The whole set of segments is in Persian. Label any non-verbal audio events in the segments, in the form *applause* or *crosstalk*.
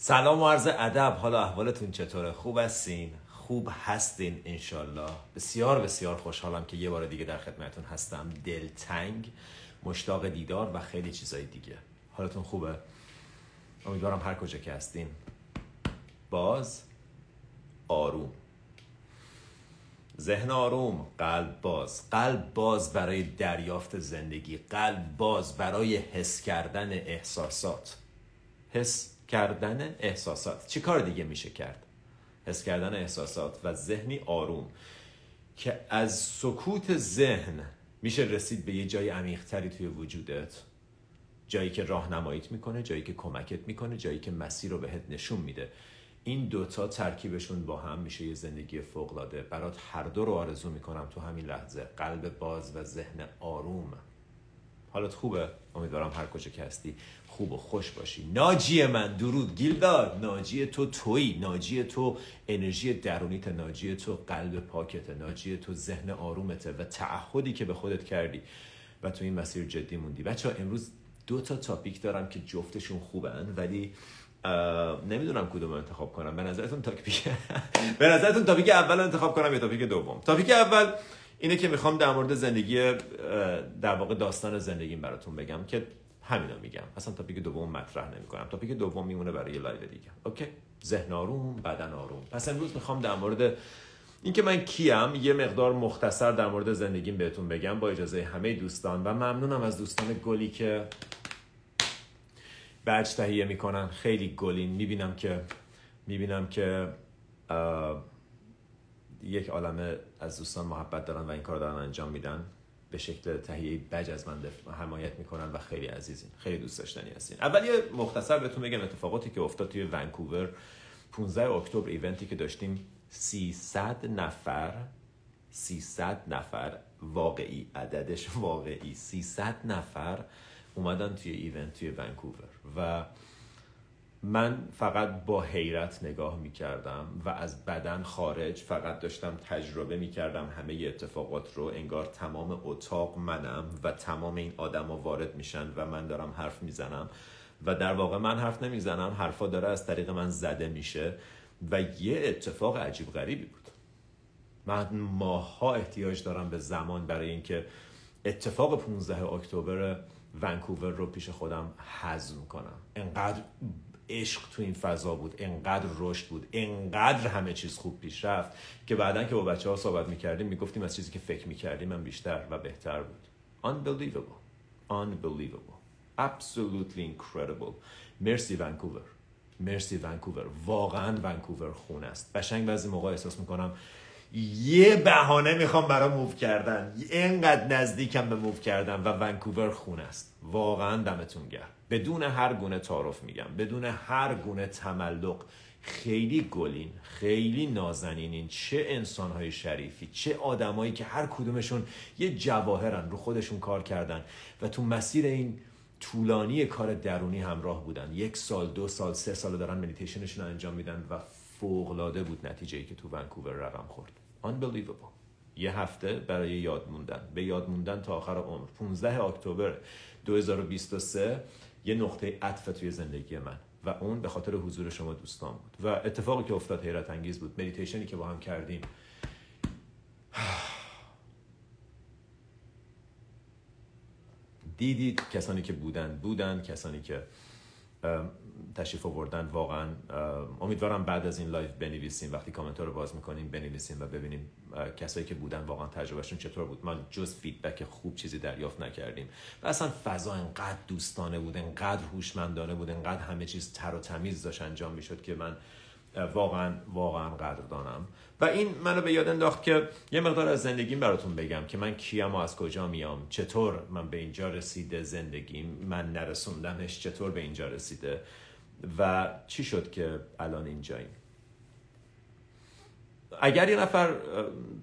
سلام و عرض ادب. حالا احوالتون چطوره؟ خوب هستین؟ خوب هستین انشالله. بسیار بسیار خوشحالم که یه بار دیگه در خدمتون هستم. دلتنگ مشتاق دیدار و خیلی چیزای دیگه. حالتون خوبه؟ امیدوارم هر کجا که هستین. باز آروم. ذهن آروم قلب باز. قلب باز برای دریافت زندگی. قلب باز برای حس کردن احساسات. حس کردن احساسات. چی کار دیگه میشه کرد؟ حس کردن احساسات و ذهنی آروم. که از سکوت ذهن میشه رسید به یه جای عمیقتری توی وجودت. جایی که راهنماییت می‌کنه جایی که کمکت می‌کنه جایی که مسیر رو بهت نشون میده. این دوتا ترکیبشون با هم میشه یه زندگی فوقلاده برات هر دو رو آرزو می‌کنم تو همین لحظه. قلب باز و ذهن آروم. حالت خوبه؟ امیدوارم هر کجا که هستی. خوب و خوش باشی. ناجی من درود گیلدار ناجی تو توی ناجی تو انرژی درونیت ناجی تو قلب پاکته ناجی تو ذهن آرومته و تعهدی که به خودت کردی و تو این مسیر جدی موندی. بچه ها امروز دو تا تاپیک دارم که جفتشون خوبن ولی نمی‌دونم کدوم انتخاب کنم. به نظرتون تاپیک *laughs* به نظرتون تاپیک اول انتخاب کنم یا تاپیک دوم؟ تاپیک اول اینه که می‌خوام در مورد زندگی در واقع داستان زندگیم براتون بگم که همینا میگم. اصلا topic دوم مطرح نمی‌کنم. topic دوم میمونه برای یه live دیگه. okay؟ ذهن آروم بدن آروم. پس امروز می‌خوام در مورد اینکه من کیم یه مقدار مختصر در مورد زندگیم بهتون بگم با اجازه همه دوستان و ممنونم از دوستان گلی که بچ تهیه می‌کنن. خیلی گلین. می‌بینم که می‌بینم که یک عالمه از دوستان محبت دارن و این کار دارن انجام میدن. به شکل تهیه بج از من حمایت می‌کنن و خیلی عزیزین. خیلی دوست داشتنی هستین. اول یه مختصر بهتون بگم اتفاقاتی که افتاد توی ونکوور. 15 اکتبر ایونتی که داشتیم 300 نفر 300 نفر واقعی عددش واقعی 300 نفر اومدن توی ایونت توی ونکوور. و من فقط با حیرت نگاه می‌کردم و از بدن خارج فقط داشتم تجربه می‌کردم همه اتفاقات رو. انگار تمام اتاق منم و تمام این آدما وارد میشن و من دارم حرف می‌زنم. و در واقع من حرف نمی‌زنم حرفا داره از طریق من زده میشه و یه اتفاق عجیب غریبی بود. من ماها احتیاج دارم به زمان برای اینکه اتفاق 15 اکتبر ونکوور رو پیش خودم هضم کنم. انقدر عشق تو این فضا بود. انقدر رشد بود. انقدر همه چیز خوب پیش رفت که بعدا که با بچه ها صحبت می‌کردیم می‌گفتیم از چیزی که فکر می‌کردیم من بیشتر و بهتر بود. Unbelievable. Unbelievable. Absolutely incredible. مرسی ونکوور. مرسی ونکوور. واقعا ونکوور خون است. قشنگ بعضی موقع احساس می‌کنم یه بهانه می‌خوام برای موو کردن. اینقدر نزدیکم به موو کردن و ونکوور خون است. واقعا دمتون گرم. بدون هر گونه تعارف میگم. بدون هر گونه تملق. خیلی گلین خیلی نازنینین. چه انسانهای شریفی چه آدمایی که هر کدومشون یه جواهرن رو خودشون کار کردن و تو مسیر این طولانی کار درونی همراه بودن. یک سال دو سال سه سال دارن مدیتیشنشون انجام میدن و فوقلاده بود نتیجه ای که تو ونکوور رقم خورد. Unbelievable. یه هفته برای یاد موندن. به یاد موندن تا آخر عمر. 15 اکتبر 2023 یه نقطه عطف توی زندگی من. و اون به خاطر حضور شما دوستان بود. و اتفاقی که افتاد حیرت انگیز بود. مدیتیشنی که با هم کردیم. *sighs* دیدید کسانی که بودن بودن کسانی که تشریف آوردن واقعا امیدوارم بعد از این live بنویسیم. وقتی کامنت رو باز می‌کنیم بنویسیم و ببینیم کسایی که بودن واقعا تجربهشون چطور بود. ما جز feedback خوب چیزی دریافت نکردیم. و اصلا فضا انقدر دوستانه بود انقدر هوشمندانه بود انقدر همه چیز تر و تمیز داشت انجام می‌شد که من واقعا واقعا قدردانم و این منو به یاد انداخت که یه مقدار از زندگیم براتون بگم که من کیم و از کجا میام چطور من به اینجا رسیده زندگیم من نرسوندمش چطور به اینجا رسیده. و چی شد که الان اینجاییم؟ اگر یه نفر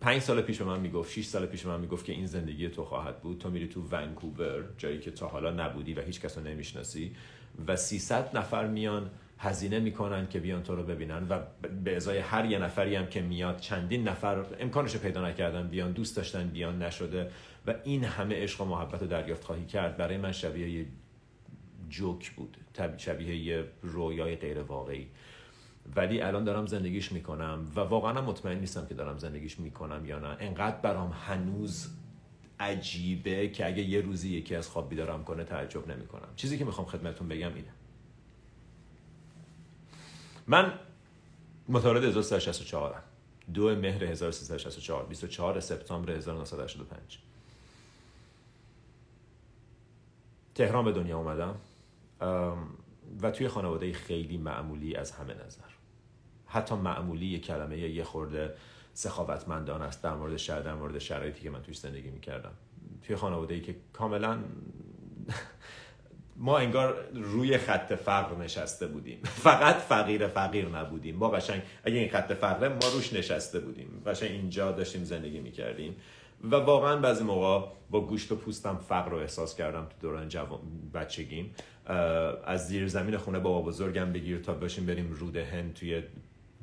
پنج سال پیش به من می‌گفت 6 سال پیش به من می‌گفت که این زندگی تو خواهد بود تو میری تو ونکوور جایی که تا حالا نبودی و هیچ کس رو نمی‌شناسی و 300 نفر میان هزینه می‌کنن که بیان تو رو ببینن و به ازای هر یه نفری هم که میاد چندین نفر امکانش پیدا نکردن بیان دوست داشتن بیان نشده و این همه عشق و محبت رو دریافت خواهی کرد. برای من شبیه یه جوک بود. شبیه یه رویای غیر واقعی. ولی الان دارم زندگیش می‌کنم و واقعا مطمئن نیستم که دارم زندگیش می‌کنم یا نه. انقدر برام هنوز عجیبه که اگه یه روزی یکی از خواب بیدارم کنه تعجب نمی‌کنم. چیزی که می‌خوام خدمتتون بگم اینه. من متولد 1364 دو مهر 1364 24 سپتامبر 1985 تهران به دنیا اومدم. و توی خانواده خیلی معمولی از همه نظر. حتی معمولی یه کلمه یه خورده سخاوتمندان است در مورد شهر در مورد شرایطی که من توش زندگی می‌کردم. توی خانواده ای که کاملا ما انگار روی خط فقر نشسته بودیم. فقط فقیر فقیر نبودیم. ما قشنگ اگه این خط فقره ما روش نشسته بودیم. قشنگ اینجا داشتیم زندگی می‌کردیم. و واقعا بعضی موقع با گوشت و پوستم فقر رو احساس کردم تو دوران جوان بچگیم. از زیر زمین خونه بابا بزرگم بگیر تا باشیم بریم روده هند توی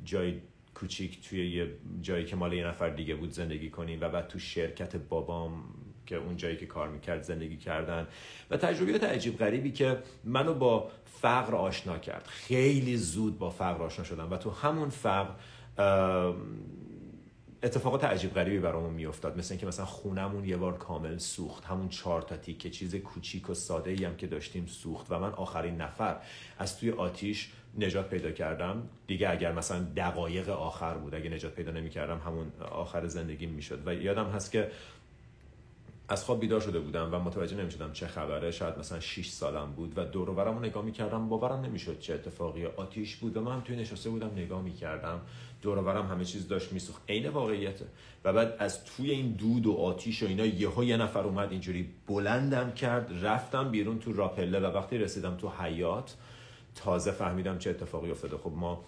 جای کوچیک توی یه جایی که مال یه نفر دیگه بود زندگی کنیم و بعد تو شرکت بابام که اون جایی که کار می‌کرد زندگی کردن. و تجربیات عجیب غریبی که منو با فقر آشنا کرد. خیلی زود با فقر آشنا شدم و تو همون فقر اتفاقات عجیب غریبی برامون میافتاد. مثل اینکه مثلا خونمون یه بار کامل سوخت. همون چهار تا تیکه چیز کوچیک و ساده ای هم که داشتیم سوخت و من آخرین نفر از توی آتیش نجات پیدا کردم. دیگه اگر مثلا دقایق آخر بود اگه نجات پیدا نمی کردم همون آخر زندگی می‌شد. و یادم هست که از خواب بیدار شده بودم و متوجه نمی‌شدم چه خبره. شاید مثلا 6 سالم بود و دور و نگاه می‌کردم. باورم نمی‌شد چه اتفاقی آتیش بود و من توی نشسته بودم نگاه می‌کردم. دور و همه چیز داشت میسوخت. عین واقعیته و بعد از توی این دود و آتیش و اینا یهو یه نفر اومد اینجوری بلندم کرد رفتم بیرون تو راپله و وقتی رسیدم تو حیات تازه فهمیدم چه اتفاقی افتاده. خب ما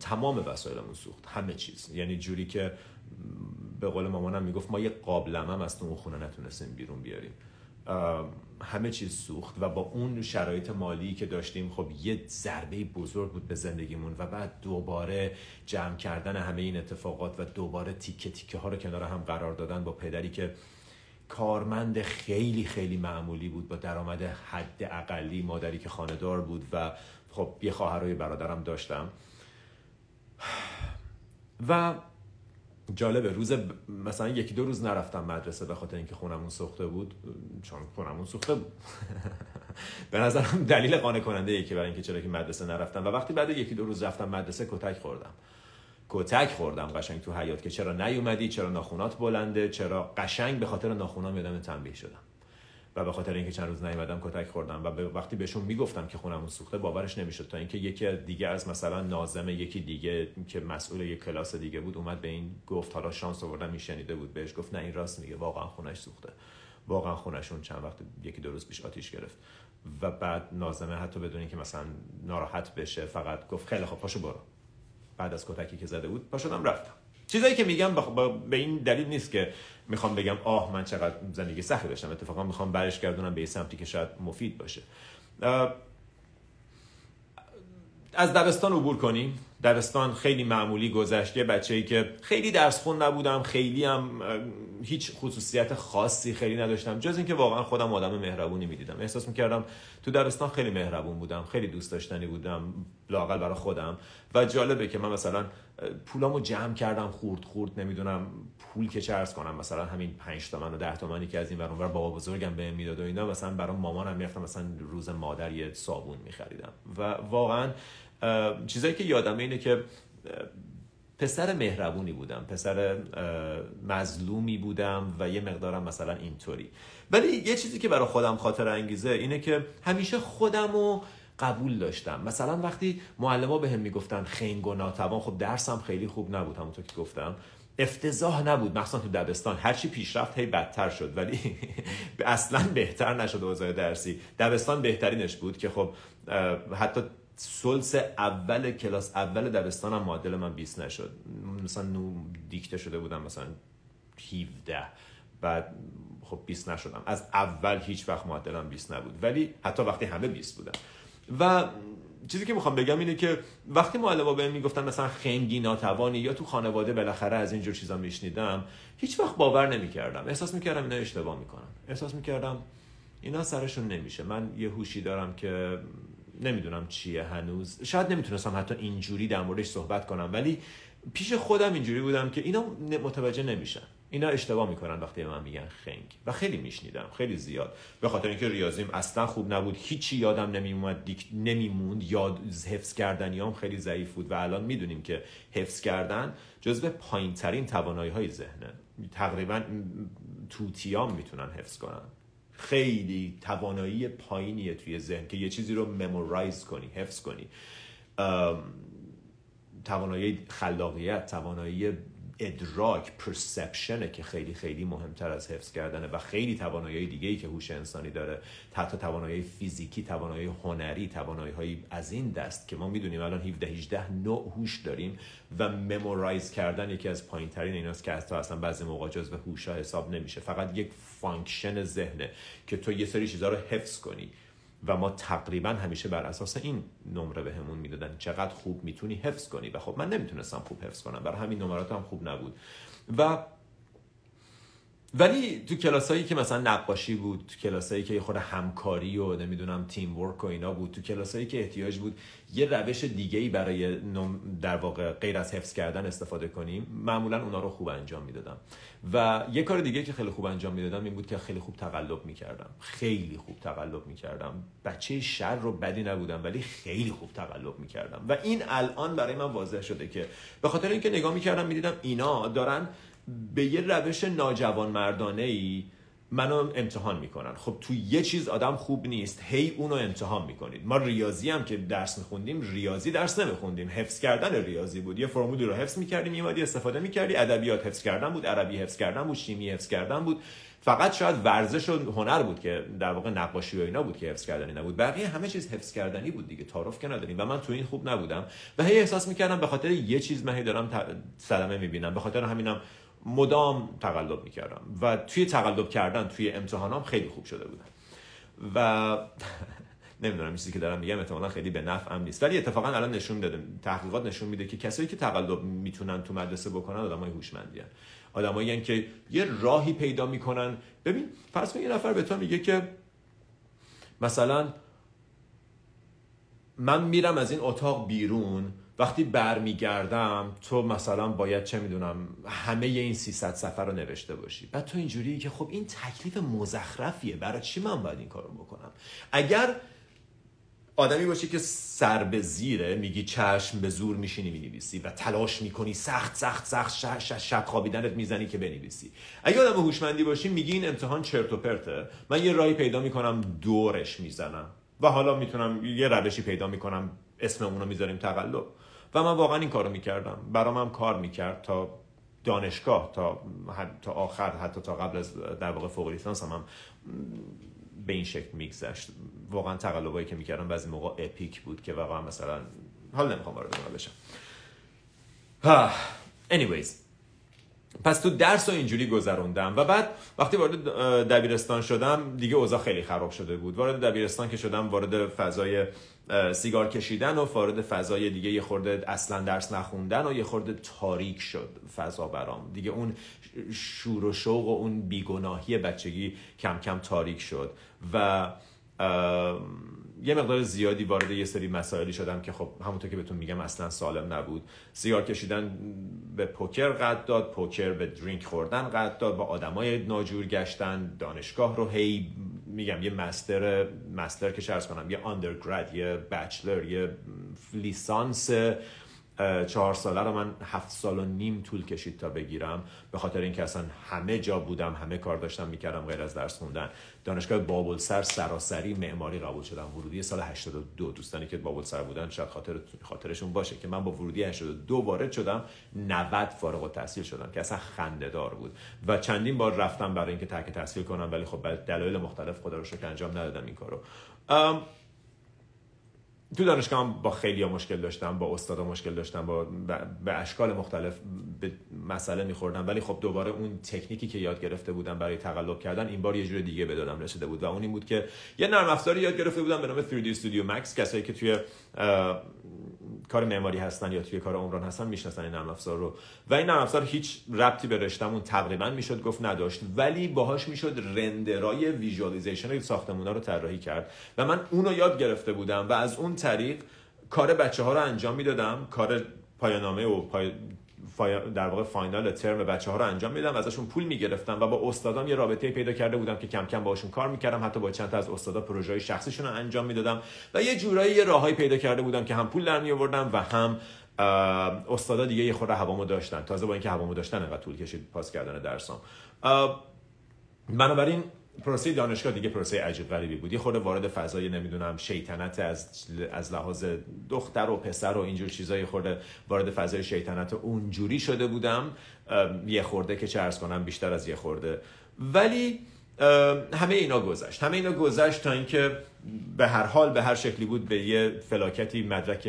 تمام وسایلمون سوخت. همه چیز. یعنی جوری که به قول مامانم می‌گفت ما یه قابلم هم از تو اون خونه نتونستیم بیرون بیاریم. همه چیز سوخت و با اون شرایط مالی که داشتیم خب یه ضربه بزرگ بود به زندگیمون و بعد دوباره جمع کردن همه این اتفاقات و دوباره تیکه تیکه ها رو کنار هم قرار دادن با پدری که کارمند خیلی خیلی معمولی بود با درآمد حد اقلی مادری که خاندار بود و خب یه خواهر برادرم داشتم. و جالبه. روز مثلا یکی دو روز نرفتم مدرسه به خاطر اینکه خونمون سوخته بود. چون خونمون سوخته بود. *laughs* به نظرم دلیل قانع کننده ای که برای اینکه چرا که مدرسه نرفتم. و وقتی بعد یکی دو روز رفتم مدرسه کتک خوردم. کتک خوردم قشنگ تو حیات که چرا نیومدی؟ چرا ناخونات بلنده؟ چرا قشنگ به خاطر ناخونام یادم تنبیه شدم. و به خاطر اینکه چند روز نیومدم کتک خوردم و وقتی بهشون می‌گفتم که خونمون سوخته باورش نمی‌شد تا اینکه یکی دیگه از مثلا نازم یکی دیگه که مسئول یک کلاس دیگه بود اومد به این گفت حالا شانس آوردم میشنیده بود بهش گفت نه این راست میگه واقعا خونش سوخته. واقعا خونشون چند وقت یکی دو روز پیش آتیش گرفت. و بعد نازمه حتی بدون اینکه مثلا ناراحت بشه فقط گفت خیلی خب پاشو برو. بعد از کتکی که زده بود پاشدم رفتم. چیزایی که میگم به این دلیل نیست که می‌خوام بگم آه من چقدر زندگی سختی داشتم. اتفاقا می‌خوام برش گردونم به سمتی که شاید مفید باشه. از دبستان عبور کنیم. دبستان خیلی معمولی گذشت. یه بچه ای که خیلی درس خون نبودم خیلی هم هیچ خصوصیت خاصی خیلی نداشتم. جز اینکه واقعا خودم آدم مهربونی می‌دیدم. احساس می‌کردم تو دبستان خیلی مهربون بودم خیلی دوست داشتنی بودم لاقل برای خودم. و جالبه که من مثلا پولامو جمع کردم خورد خورد نمی‌دونم پول که چرس کنم. مثلا همین 5 تومن و 10 تومنی که از این ور بابا بزرگم بهم می‌داد و اینا مثلا برای مامانم می‌رفتم مثلا روز مادر یه صابون میخریدم. و واقعا چیزایی که یادمه اینه که پسر مهربونی بودم پسر مظلومی بودم و یه مقدارم مثلا اینطوری. ولی یه چیزی که برای خودم خاطر انگیزه اینه که همیشه خودم رو قبول داشتم. مثلا وقتی معلم به هم می‌گفتن خنگ و ناتوان خب درسم خیلی خوب نبود همونطور که گفتم. افتضاح نبود مخصوصا تو دبستان. هرچی پیشرفت هی بدتر شد. ولی *laughs* اصلا بهتر نشد اوضاع درسی. دبستان بهترینش بود که خب حتی سلس اول کلاس اول دبستانم معدل من 20 نشد. مثلا نو دیکته شده بودم مثلا 17 بعد خب 20 نشدم. از اول هیچ وقت معدلم 20 نبود. ولی حتی وقتی همه 20 بودن. و چیزی که می‌خوام بگم اینه که وقتی معلم بهم می‌گفتن مثلا خنگی ناتوانی یا تو خانواده بالاخره از اینجور چیزا میشنیدم هیچ وقت باور نمی‌کردم. احساس می‌کردم اینا اشتباه می‌کنم احساس می‌کردم اینا سرشون نمیشه. من یه هوشی دارم که نمی‌دونم چیه هنوز. شاید نمی‌تونستم حتی اینجوری در موردش صحبت کنم ولی پیش خودم اینجوری بودم که اینا متوجه نمیشن. اینا اشتباه می‌کنن وقتی به من میگن خنگ. و خیلی میشنیدم خیلی زیاد. به خاطر اینکه ریاضیم اصلا خوب نبود. هیچی یادم نمیومد دیک... نمیموند. یاد حفظ کردنیام خیلی ضعیف بود و الان می‌دونیم که حفظ کردن جزو پایین ترین توانایی های ذهنه. تقریبا توتیام می‌تونن حفظ کنن. خیلی توانایی پایینیه توی ذهن که یه چیزی رو ممورایز کنی حفظ کنی. توانایی خلاقیت توانایی ادراک پرسپشنه که خیلی خیلی مهمتر از حفظ کردنه و خیلی توانایی دیگه ای که هوش انسانی داره حتی توانایی فیزیکی توانایی هنری توانایی از این دست که ما می‌دونیم الان 17 18 نوع هوش داریم و memorize کردن یکی از پایین ترین ایناست که حتی اصلا بعضی موقع جزو هوش حساب نمیشه. فقط یک function ذهنه که تو یه سری چیزها رو حفظ کنی. و ما تقریبا همیشه بر اساس این نمره بهمون می‌دادن. چقدر خوب می‌تونی حفظ کنی. و خب من نمی‌تونستم خوب حفظ کنم. برای همین نمرات هم خوب نبود. و ولی تو کلاسایی که مثلا نقاشی بود تو کلاسایی که خود همکاری و نمی‌دونم تیم ورک و اینا بود تو کلاسایی که احتیاج بود یه روش دیگه ای برای در واقع غیر از حفظ کردن استفاده کنیم معمولا اونا رو خوب انجام می‌دادم. و یه کار دیگه که خیلی خوب انجام می‌دادم این بود که خیلی خوب تقلب می‌کردم. خیلی خوب تقلب می‌کردم. بچه شر رو بدی نبودم ولی خیلی خوب تقلب می‌کردم. و این الان برای من واضح شده که به خاطر اینکه نگاه می‌کردم می‌دیدم اینا دارن به یه روش ناجوان مردانه ای منو امتحان می‌کنن. خب تو یه چیز آدم خوب نیست. هی اونو امتحان می‌کنید. ما ریاضی هم که درس میخوندیم ریاضی درس نمیخوندیم. حفظ کردن ریاضی بود. یه فرمولی رو حفظ می‌کردیم میومدی استفاده می‌کردی. ادبیات حفظ کردن بود عربی حفظ کردن بود شیمی حفظ کردن بود. فقط شاید ورزش و هنر بود که در واقع نقاشی و اینا بود که حفظ کردنی نبود. بقیه همه چیز حفظ کردنی بود دیگه. تعارف که نداریم. و من تو این خوب نبودم. و هی احساس می‌کردم به خاطر یه چیز من دارم صدمه می‌بینم. به خاطر همینم مدام تقلب می‌کردم و توی تقلب کردن توی امتحانام خیلی خوب شده بودم و *laughs* نمی‌دونم چیزی که دارم میگم احتمالا خیلی به نفعم نیست. ولی اتفاقا الان نشون داده تحقیقات نشون میده که کسایی که تقلب می‌تونن تو مدرسه بکنن آدمای هوشمندی آدمایی که یه راهی پیدا می‌کنن. ببین فرض کن یه نفر به تو میگه که مثلا من میرم از این اتاق بیرون وقتی برمیگردم تو مثلا باید چه می‌دونم همه این 300 سفر رو نوشته باشی. بعد تو اینجوری که خب این تکلیف مزخرفیه. برای چی من باید این کارو بکنم؟ اگر آدمی باشی که سر به زیره میگی چشم به زور میشینی می‌نویسی و تلاش می‌کنی سخت سخت سخت شب خوابیدنت می‌زنی که بنویسی. اگه آدم هوشمندی باشی میگی این امتحان چرت و پرته. من یه راهی پیدا می‌کنم دورش می‌زنم. و حالا می‌تونم یه روشی پیدا می‌کنم. اسم اونو می‌ذاریم تقلب. و من واقعا این کارو می‌کردم. برام هم کار می‌کرد تا دانشگاه تا تا آخر حتی تا قبل از در واقع فوق لیسانس هم, هم به این شکل میگذشت. واقعا تقلبایی که می‌کردم بعضی موقع اپیک بود که واقعا مثلا حال نمی‌خوام وارد بشم anyways. پس تو درس رو اینجوری گذروندم و بعد وقتی وارد دبیرستان شدم دیگه اوضاع خیلی خراب شده بود. وارد دبیرستان که شدم وارد فضای سیگار کشیدن و وارد فضای دیگه یه خورده اصلا درس نخوندن و یه خورده تاریک شد فضا برام. دیگه اون شور و شوق و اون بیگناهی بچگی کم کم تاریک شد و یه مقدار زیادی وارد یه سری مسائلی شدم که خب همونطور که بهتون میگم اصلا سالم نبود. سیگار کشیدن به پوکر قد داد پوکر به درینک خوردن قد داد با آدمای ناجور گشتن دانشگاه رو هی میگم یه مستر مستر که شرس کنم یه آندرگراد یه بچلر یه لیسانس چهار ساله رو من هفت سال و نیم طول کشید تا بگیرم. به خاطر اینکه اصلا همه جا بودم همه کار داشتم می‌کردم غیر از درس خوندن. دانشگاه بابل سر سراسری معماری قبول شدم. ورودی سال 82 دوستانی که بابل سر بودن شاید خاطر خاطرشون باشه که من با ورودی 82 وارد شدم. 90 فارغ التحصیل شدم که اصلا خنده دار بود. و چندین بار رفتم برای اینکه ترک تحصیل کنم ولی خب دلایل مختلف خدا رو شکر انجام ندادم این کارو. تو دانشگاه هم با خیلی مشکل داشتم با استادا مشکل داشتم با به اشکال مختلف به مسئله میخوردم. ولی خب دوباره اون تکنیکی که یاد گرفته بودم برای تقلب کردن این بار یه جور دیگه به دادم رسیده بود. و اون این بود که یه نرم افزاری یاد گرفته بودم به نام 3D Studio Max. کسایی که توی کار معماری هستن یا توی کار عمران هستن می‌شناسن این نرم افزار رو. و این نرم افزار هیچ ربطی به رشتمون تقریبا می‌شد گفت نداشت. ولی باهاش می‌شد render ای visualization ساختمونا رو طراحی کرد. و من اونو یاد گرفته بودم و از اون طریق کار بچه ها رو انجام می‌دادم. کار پایانامه و پای... در واقع final term بچه ها رو انجام میدم ازشون پول می‌گرفتم و با استادام یه رابطه پیدا کرده بودم که کم کم باشون کار می‌کردم. حتی با چند تا از استادا پروژه شخصیشون رو انجام می‌دادم و یه جورایی یه راههایی پیدا کرده بودم که هم پول در می آوردم و هم استادا دیگه یه خورده هوامو داشتن. تازه با اینکه هوامو داشتن انقدر طول کشید پاس کردن درسام. بنابراین پروسه دانشگاه دیگه پروسه عجیب غریبی بود. یه خورده وارد فضای نمی‌دونم شیطنت از از لحاظ دختر و پسر و اینجور چیزای خورده وارد فضای شیطنت اونجوری شده بودم یه خورده که چه ارز کنم بیشتر از یه خورده. ولی همه اینا گذشت. همه اینا گذشت تا اینکه به هر حال به هر شکلی بود به یه فلاکتی مدرک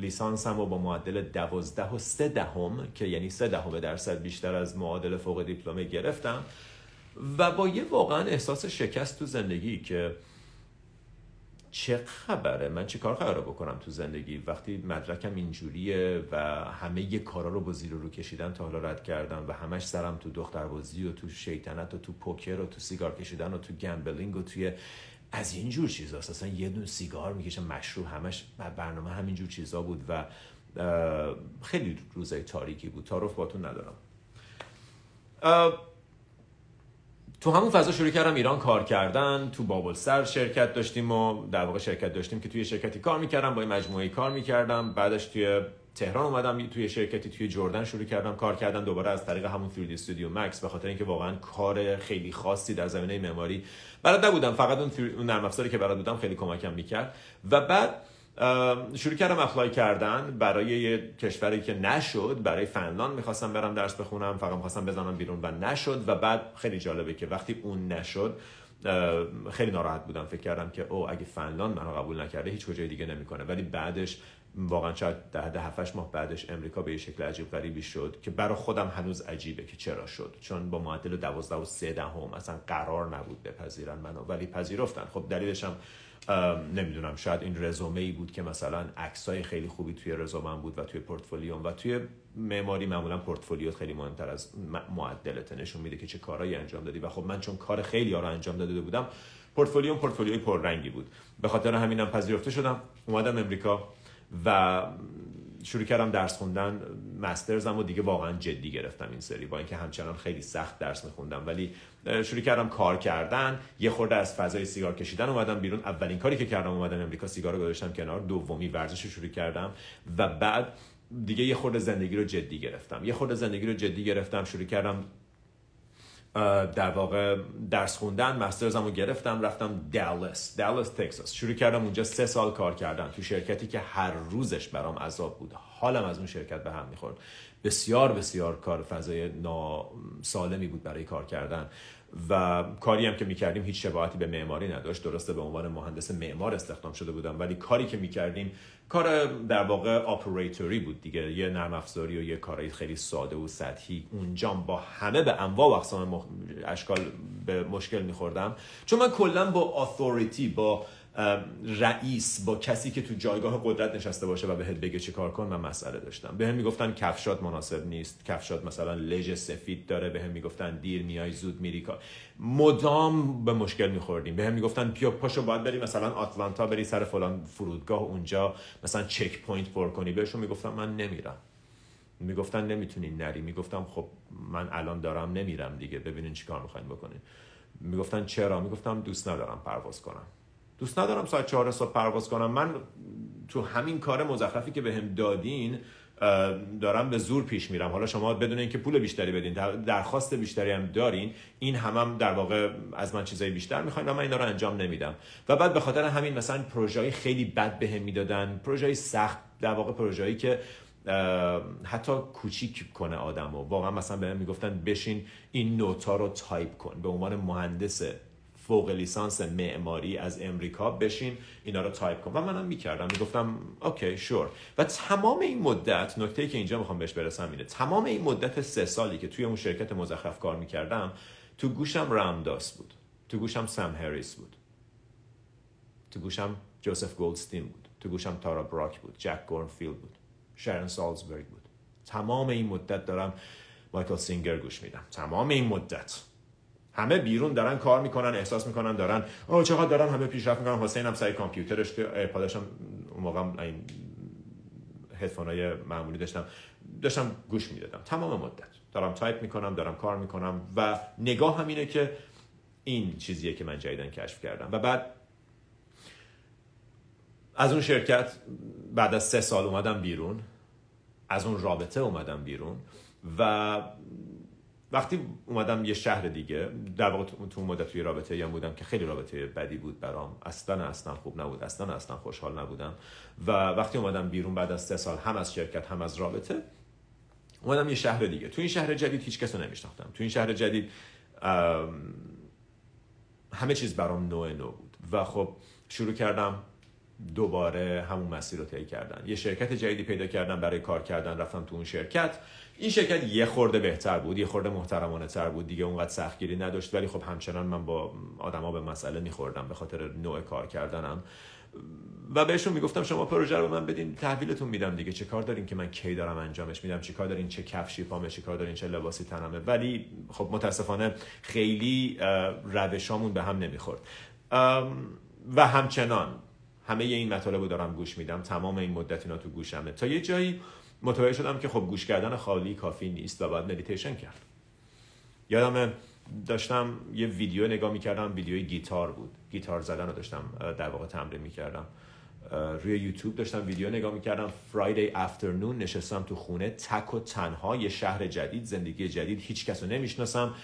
لیسانسم و با معدل دوازده و سه دهم که یعنی سه دهم درصد بیشتر از معادل فوق دیپلمه گرفتم. و با یه واقعا احساس شکست تو زندگی که چه خبره؟ من چه کار قراره بکنم تو زندگی؟ وقتی مدرکم اینجوریه و همه یه کارا رو با زیر رو کشیدن تا حالا رد کردم و همش سرم تو دختربازی و تو شیطنت و تو پوکر و تو سیگار کشیدن و تو gambling و توی از اینجور چیزا. اصلا یه دون سیگار می‌کشم مشروب همش برنامه همینجور چیزا بود و خیلی روزای تاریکی بود. تعارف باتون ندارم. تو همون فضا شروع کردم ایران کار کردن تو بابل سر شرکت داشتیم و در واقع شرکت داشتیم که توی شرکتی کار می‌کردم با این مجموعه کار می‌کردم. بعدش توی تهران اومدم توی شرکتی توی جردن شروع کردم کار کردن. دوباره از طریق همون 3D استودیو مکس. به خاطر اینکه واقعا کار خیلی خاصی در زمینه معماری برات نبودم. فقط اون نرم افزاری که برات بودم خیلی کمکم می‌کرد. و بعد شروع کردم اپلای کردن برای یه کشوری که نشد برای فنلاند می‌خواستم برم درس بخونم فقط می‌خواستم بزنم بیرون و نشد و بعد خیلی جالبه که وقتی اون نشد خیلی ناراحت بودم. فکر کردم که او اگه فنلاند منو قبول نکرده هیچ کجای دیگه نمی‌کنه. ولی بعدش واقعا شاید ده ده هفتش ماه بعدش امریکا به یه شکل عجیب غریبی شد که برای خودم هنوز عجیبه که چرا شد. چون با معدل دوازده و سه دهم اصلا قرار نبود بپذیرن منو. ولی پذیرفتن. خب دلیلش هم نمی‌دونم شاید این رزومه ای بود که مثلا عکسای خیلی خوبی توی رزومم بود و توی پورتفولیوم و توی معماری معمولا پورتفولیوت خیلی مهمتر از معدلت نشون میده که چه کارهایی انجام دادی. و خب من چون کار خیلی ها رو انجام داده بودم پورتفولیوم پورتفولیوی پررنگی بود. به خاطر همینم پذیرفته شدم. اومدم امریکا و شروع کردم درس خوندن. مسترزم و دیگه واقعا جدی گرفتم این سری. با اینکه همچنان خیلی سخت درس میخوندم. ولی شروع کردم کار کردن. یه خورده از فضای سیگار کشیدن اومدم بیرون. اولین کاری که کردم اومدم امریکا سیگار رو گذاشتم کنار. دومی ورزش رو شروع کردم. و بعد دیگه یه خورده زندگی رو جدی گرفتم. یه خورده زندگی رو جدی گرفتم شروع کردم در واقع درس خوندن مسترزم رو گرفتم رفتم دالس دالس تکساس. شروع کردم اونجا سه سال کار کردن تو شرکتی که هر روزش برام عذاب بود. حالم از اون شرکت به هم می‌خورد. بسیار بسیار کار فضای ناسالمی بود برای کار کردن. و کاری هم که می‌کردیم هیچ شباهتی به معماری نداشت. درسته به عنوان مهندس معمار استخدام شده بودم ولی کاری که می‌کردیم کار در واقع آپریتوری بود دیگه. یه نرم افزاری و یه کارهای خیلی ساده و سطحی اونجا با همه به انواع و اقسام اشکال به مشکل میخوردم. چون من کلا با authority با رئیس با کسی که تو جایگاه قدرت نشسته باشه و بهت بگه چه کار کن من مسئله داشتم. به هم می‌گفتن کفشات مناسب نیست. کفشات مثلا لژ سفید داره. به هم می‌گفتن دیر میای زود میری کار. مدام به مشکل میخوردیم. به هم می‌گفتن بیا پاشو باید بری مثلا آتلانتا بری سر فلان فرودگاه اونجا مثلا checkpoint پر کنی. بهشون می‌گفتم من نمیرم. می‌گفتن نمی‌تونین نری. می‌گفتم خب من الان دارم نمیرم دیگه. ببینین چیکار می‌خواین بکنین. می‌گفتن چرا؟ می‌گفتم دوست ندارم پرواز کنم. دوست ندارم ساعت چهار صبح پرواز کنم. من تو همین کار مزخرفی که بهم دادین دارم به زور پیش میرم. حالا شما بدون اینکه پول بیشتری بدین درخواست بیشتری هم دارین این هم, هم در واقع از من چیزای بیشتر می‌خواین و من اینا رو انجام نمیدم. و بعد به خاطر همین مثلا پروژه خیلی بد بهم می‌دادن پروژه سخت در واقع پروژه‌ای که حتی کوچیک کنه آدم و واقعا مثلا بهم می‌گفتن بشین این نوتا رو تایپ کن. به عنوان مهندس فوق لیسانس معماری از امریکا بشین اینا رو تایپ کن. و منم می‌کردم. می‌گفتم okay sure و تمام این مدت نکته که اینجا می‌خوام بهش برسم اینه تمام این مدت سه سالی که توی اون شرکت مزخرف کار می‌کردم تو گوشم رامداس بود. تو گوشم سم هریس بود. تو گوشم جوزف گولدستین بود. تو گوشم تارا براک بود. جک کورنفیلد بود. شرن سالزبرگ بود. تمام این مدت دارم مایکل سینگر گوش میدم. تمام این مدت. همه بیرون دارن کار می‌کنن احساس می‌کنن دارن. آه چقدر دارن همه پیشرفت می‌کنن. حسین هم سر کامپیوترش که ایپادش هم اون موقع این هدفون معمولی داشتم. داشتم گوش می‌دادم. تمام مدت. دارم تایپ می‌کنم دارم کار می‌کنم و نگاه هم اینه که این چیزیه که من جدیدن کشف کردم. و بعد از اون شرکت بعد از سه سال اومدم بیرون. از اون رابطه اومدم بیرون. و وقتی اومدم یه شهر دیگه در واقع تو مدت توی رابطه هم بودم که خیلی رابطه بدی بود برام. اصلا اصلا خوب نبود اصلا اصلا خوشحال نبودم. و وقتی اومدم بیرون بعد از سه سال هم از شرکت هم از رابطه اومدم یه شهر دیگه. تو این شهر جدید هیچ کس رو نمیشناختم. تو این شهر جدید همه چیز برام نوع نو بود. و خب شروع کردم دوباره همون مسیر رو طی کردن. یه شرکت جدیدی پیدا کردم برای کار کردن رفتم تو اون شرکت. این شرکت یه خورده بهتر بود یه خورده محترمانه تر بود. دیگه اونقدر سختگیری نداشت. ولی خب همچنان من با آدما به مسئله میخوردم به خاطر نوع کار کردنم. و بهشون می‌گفتم شما پروژه رو من بدین تحویلتون میدم دیگه. چه کار دارین که من کی دارم انجامش میدم؟ چه کار دارین؟ چه کفشی پامه؟ چه کار دارین؟ چه لباسی تنمه؟ ولی خب متاسفانه خیلی روشامون به هم نمی‌خورد. و همچنان همه این مطالب رو دارم گوش میدم. تمام این مدت اینا تو گوشمه. تا یه جایی متوجه شدم که خب گوش کردن خالی کافی نیست و باید مدیتیشن کرد. یادم داشتم یه ویدیو نگاه می‌کردم ویدیوی گیتار بود. گیتار زدن رو داشتم در واقع تمرین می‌کردم. روی یوتیوب داشتم ویدیو نگاه می‌کردم. فرایدی افترنون نشستم تو خونه تک و تنها یه شهر جدید زندگی جدید هیچ کس رو نمی‌شناسم.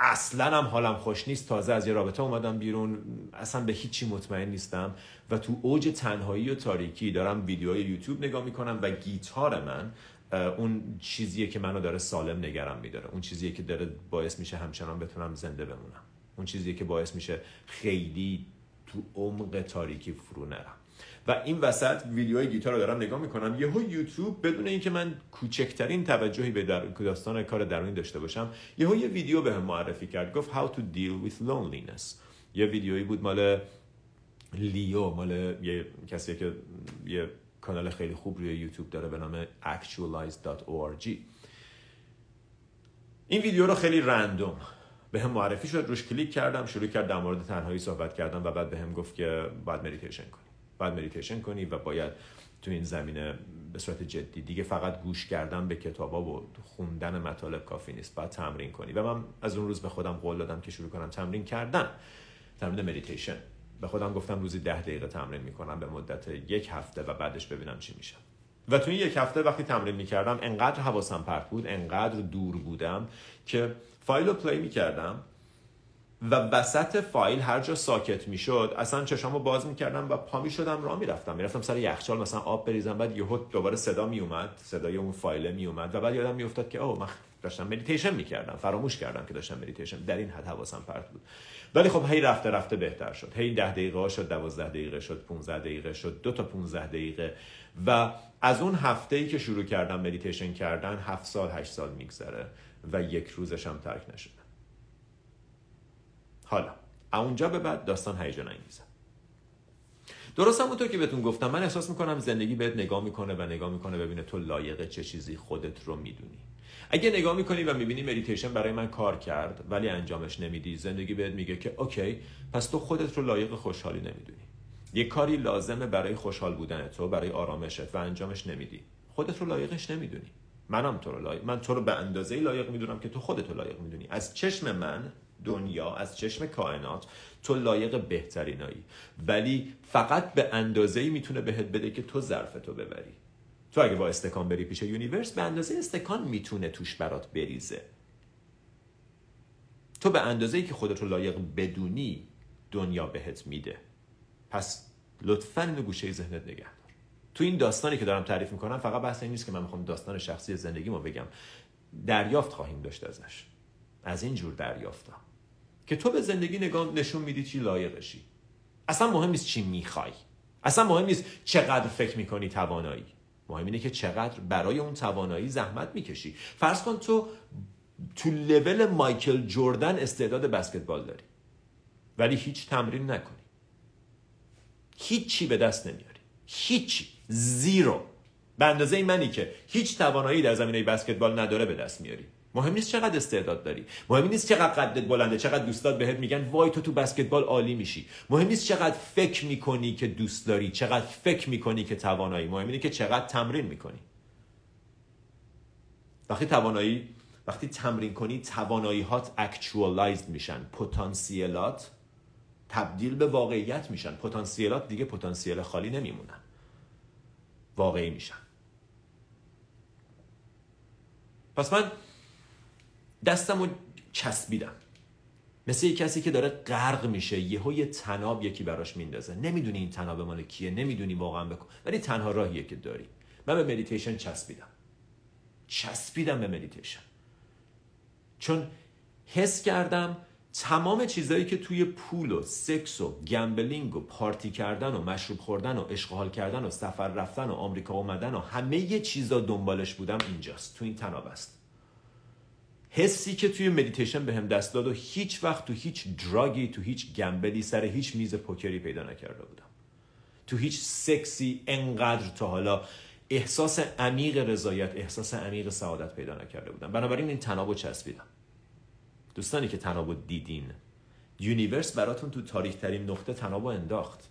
اصلا هم حالم خوش نیست. تازه از یه رابطه اومدم بیرون. اصلا به هیچی مطمئن نیستم. و تو اوج تنهایی و تاریکی دارم ویدیوهای یوتیوب نگاه می‌کنم و گیتار من اون چیزیه که منو داره سالم نگرم میداره. اون چیزیه که داره باعث میشه همچنان بتونم زنده بمونم. اون چیزیه که باعث میشه خیلی تو عمق تاریکی فرو نرم. و این وسط ویدیوهای گیتار رو دارم نگاه می‌کنم. یهو یوتیوب بدون اینکه من کوچکترین توجهی به در... داستان کار درونی داشته باشم یهو یه ویدیو بهم معرفی کرد. گفت how to deal with loneliness. یه ویدیویی بود مال لیو مال یه کسی که یه کانال خیلی خوب روی یوتیوب داره به نام actualize.org این ویدیو رو خیلی random به هم معرفی شد. روش کلیک کردم شروع کرد در مورد تنهایی صحبت کردن و بعد به هم گفت که باید مدیتیشن کنی باید مدیتیشن کنی و باید تو این زمینه به صورت جدی. دیگه فقط گوش کردن به کتابا و خوندن مطالب کافی نیست. باید تمرین کنی. و من از اون روز به خودم قول دادم که شروع کنم تمرین کردن. تمرین مدیتیشن به خودم گفتم روزی ده دقیقه تمرین می‌کنم به مدت یک هفته و بعدش ببینم چی میشه. و تو این یک هفته وقتی تمرین می‌کردم انقدر حواسم پرت بود انقدر دور بودم که فایل رو play می‌کردم. و وسط فایل هر جا ساکت می‌شد اصلا چشامو باز می‌کردم و پا می‌شدم راه می‌رفتم. می‌رفتم سر یخچال مثلا آب بریزم بعد یهو دوباره صدا میومد صدای اون فایل میومد و بعد یادم میافتاد که اوه من داشتم مدیتیشن می‌کردم فراموش کردم که داشتم مدیتیشن. در این حد حواسم پرت بود. ولی خب هی رفته رفته بهتر شد. هی ده دقیقه شد 12 دقیقه شد 15 دقیقه شد دو تا 15 دقیقه. و از اون هفته ای که شروع کردم مدیتیشن کردن هفت سال هشت سال میگذره و یک روزش هم ترک نشده حالا اونجا به بعد داستان هیجان انگیزه. درست همونطور که بهتون گفتم من احساس می‌کنم زندگی بهت نگاه می‌کنه و نگاه می‌کنه ببینه تو لایق چه چیزی خودت رو می‌دونی. اگه نگاه می‌کنی و می‌بینی مدیتیشن برای من کار کرد ولی انجامش نمیدی زندگی بهت میگه که okay پس تو خودت رو لایق خوشحالی نمی‌دونی. یه کاری لازمه برای خوشحال بودن تو برای آرامشت و انجامش نمیدی. خودت رو لایقش نمی‌دونی. منم تو رو لایق من تو رو به اندازه لایق می‌دونم که تو خودت رو لایق می‌دونی. از چشم من دنیا از چشم کائنات تو لایق بهترینایی ولی فقط به اندازه می‌تونه بهت بده که تو ظرف تو ببری. تو اگه با استکان بری پیش universe به اندازه استکان می‌تونه توش برات بریزه. تو به اندازه که خودت رو لایق بدونی دنیا بهت میده. پس لطفا اینو گوشه ذهنت نگه دار. تو این داستانی که دارم تعریف می‌کنم فقط بحث این نیست که من می‌خوام داستان شخصی زندگیمو بگم. دریافت خواهیم داشت ازش. از این جور دریافتا که تو به زندگی نگاه نشون میدی چی لایقشی اصلا مهم نیست چی می‌خوای. اصلا مهم نیست چقدر فکر می‌کنی توانایی. مهم اینه که چقدر برای اون توانایی زحمت می‌کشی. فرض کن تو تو لول مایکل جردن استعداد بسکتبال داری. ولی هیچ تمرین نکنی. هیچی به دست نمیاری. هیچ زیرو. به اندازه منی که هیچ توانایی در زمینه بسکتبال نداره به دست میاری. مهم نیست چقدر استعداد داری. مهم نیست چقدر قدت بلنده چقدر دوستات بهت میگن وای تو تو بسکتبال عالی میشی. مهم نیست چقدر فکر می‌کنی که دوست داری چقدر فکر می‌کنی که توانایی. مهم اینه که چقدر تمرین می‌کنی. وقتی توانایی وقتی تمرین کنی توانایی هات اکچوالایزد میشن. پتانسیلات تبدیل به واقعیت میشن. پتانسیلات دیگه پتانسیل خالی نمیمونن. واقعی میشن. پس من دستم رو چسبیدم. مثل یه کسی که داره غرق میشه یهو یه تناب یکی براش میندازه. نمی‌دونی این تناب مال کیه نمی‌دونی واقعا بکن ولی تنها راهیه که داری. من به مدیتیشن چسبیدم. چسبیدم به مدیتیشن چون حس کردم تمام چیزهایی که توی پول و سکس و gambling و پارتی کردن و مشروب خوردن و اشغال کردن و سفر رفتن و آمریکا اومدن و همه ی چیزا دنبالش بودم اینجاست. تو این طناب است حسی که توی مدیتیشن بهم به دست داد و هیچ وقت تو هیچ drug ی تو هیچ gamble ی سر هیچ میز پوکری پیدا نکرده بودم. تو هیچ سکسی انقدر تا حالا احساس عمیق رضایت احساس عمیق سعادت پیدا نکرده بودم. بنابراین این طنابو چسبیدم. دوستانی که طنابو دیدین universe براتون تو تاریک ترین نقطه طنابو انداخت.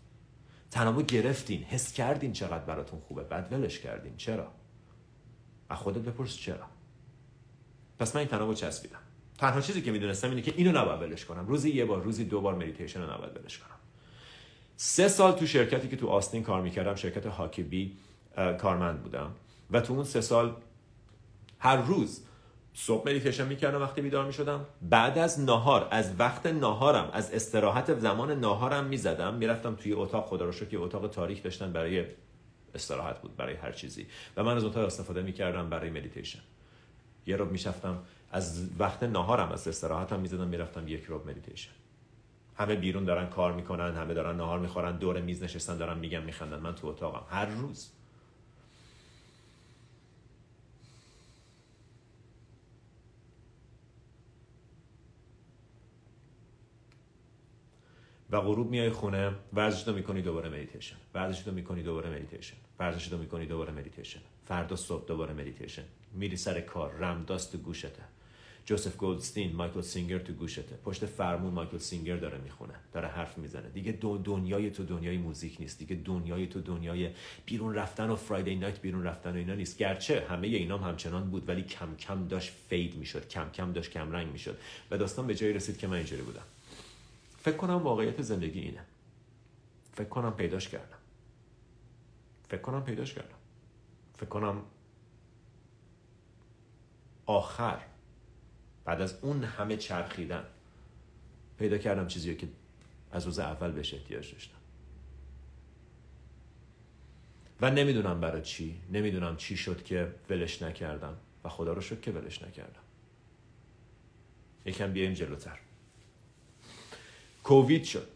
طنابو گرفتین حس کردین چقدر براتون خوبه. بعد ولش کردین. چرا؟ از خودت بپرس چرا. پس من این طنابو چسبیدم. تنها چیزی که می‌دونستم اینه که اینو نباید ولش کنم. روزی یه بار روزی دو بار مدیتیشن رو نباید ولش کنم. سه سال تو شرکتی که تو آستین کار می‌کردم شرکت هاکی بی کارمند بودم. و تو اون سه سال هر روز صبح مدیتیشن می‌کردم وقتی بیدار می‌شدم. بعد از ناهار از وقت ناهارم از استراحت زمان ناهارم می‌زدم. می‌رفتم توی اتاق خدا رو شکر اتاق تاریک داشتن برای استراحت بود برای هر چیزی. و من از اتاق استفاده می‌کردم برای مدیتیشن. یه ربع میشستم از وقت ناهارم از استراحتم می‌زدم می‌رفتم یک ربع مدیتیشن. همه بیرون دارن کار می‌کنن همه دارن ناهار می‌خورن دور میز نشستن دارن میگن میخندن. من تو اتاقم. هر روز. و غروب میای خونه ورزش رو می‌کنی دوباره مدیتیشن. ورزش رو می‌کنی دوباره مدیتیشن. ورزش رو می‌کنی دوباره مدیتیشن. فردا صبح دوباره مدیتیشن. میری سر کار رمداس تو گوشته. جوزف گولدستین مایکل سینگر تو گوشته. پشت فرمون مایکل سینگر داره می‌خونه داره حرف می‌زنه. دیگه دو دنیای تو دنیای موزیک نیست. دیگه دنیای تو دنیای بیرون رفتن و Friday night بیرون رفتن و اینا نیست. گرچه همه اینام همچنان بود ولی کم کم داشت fade می‌شد. کم کم داشت کم رنگ می‌شد. و داستان به جایی رسید که من اینجوری بودم. فکر کنم واقعیت زندگی اینه. فکر کنم پیداش کردم. فکر کنم پیداش کردم. فکر کنم آخر بعد از اون همه چرخیدن پیدا کردم چیزی که از روز اول بهش احتیاج داشتم. و نمی‌دونم برای چی نمی‌دونم چی شد که ولش نکردم و خدا رو شد که ولش نکردم. یکم بیایم جلوتر. کووید شد.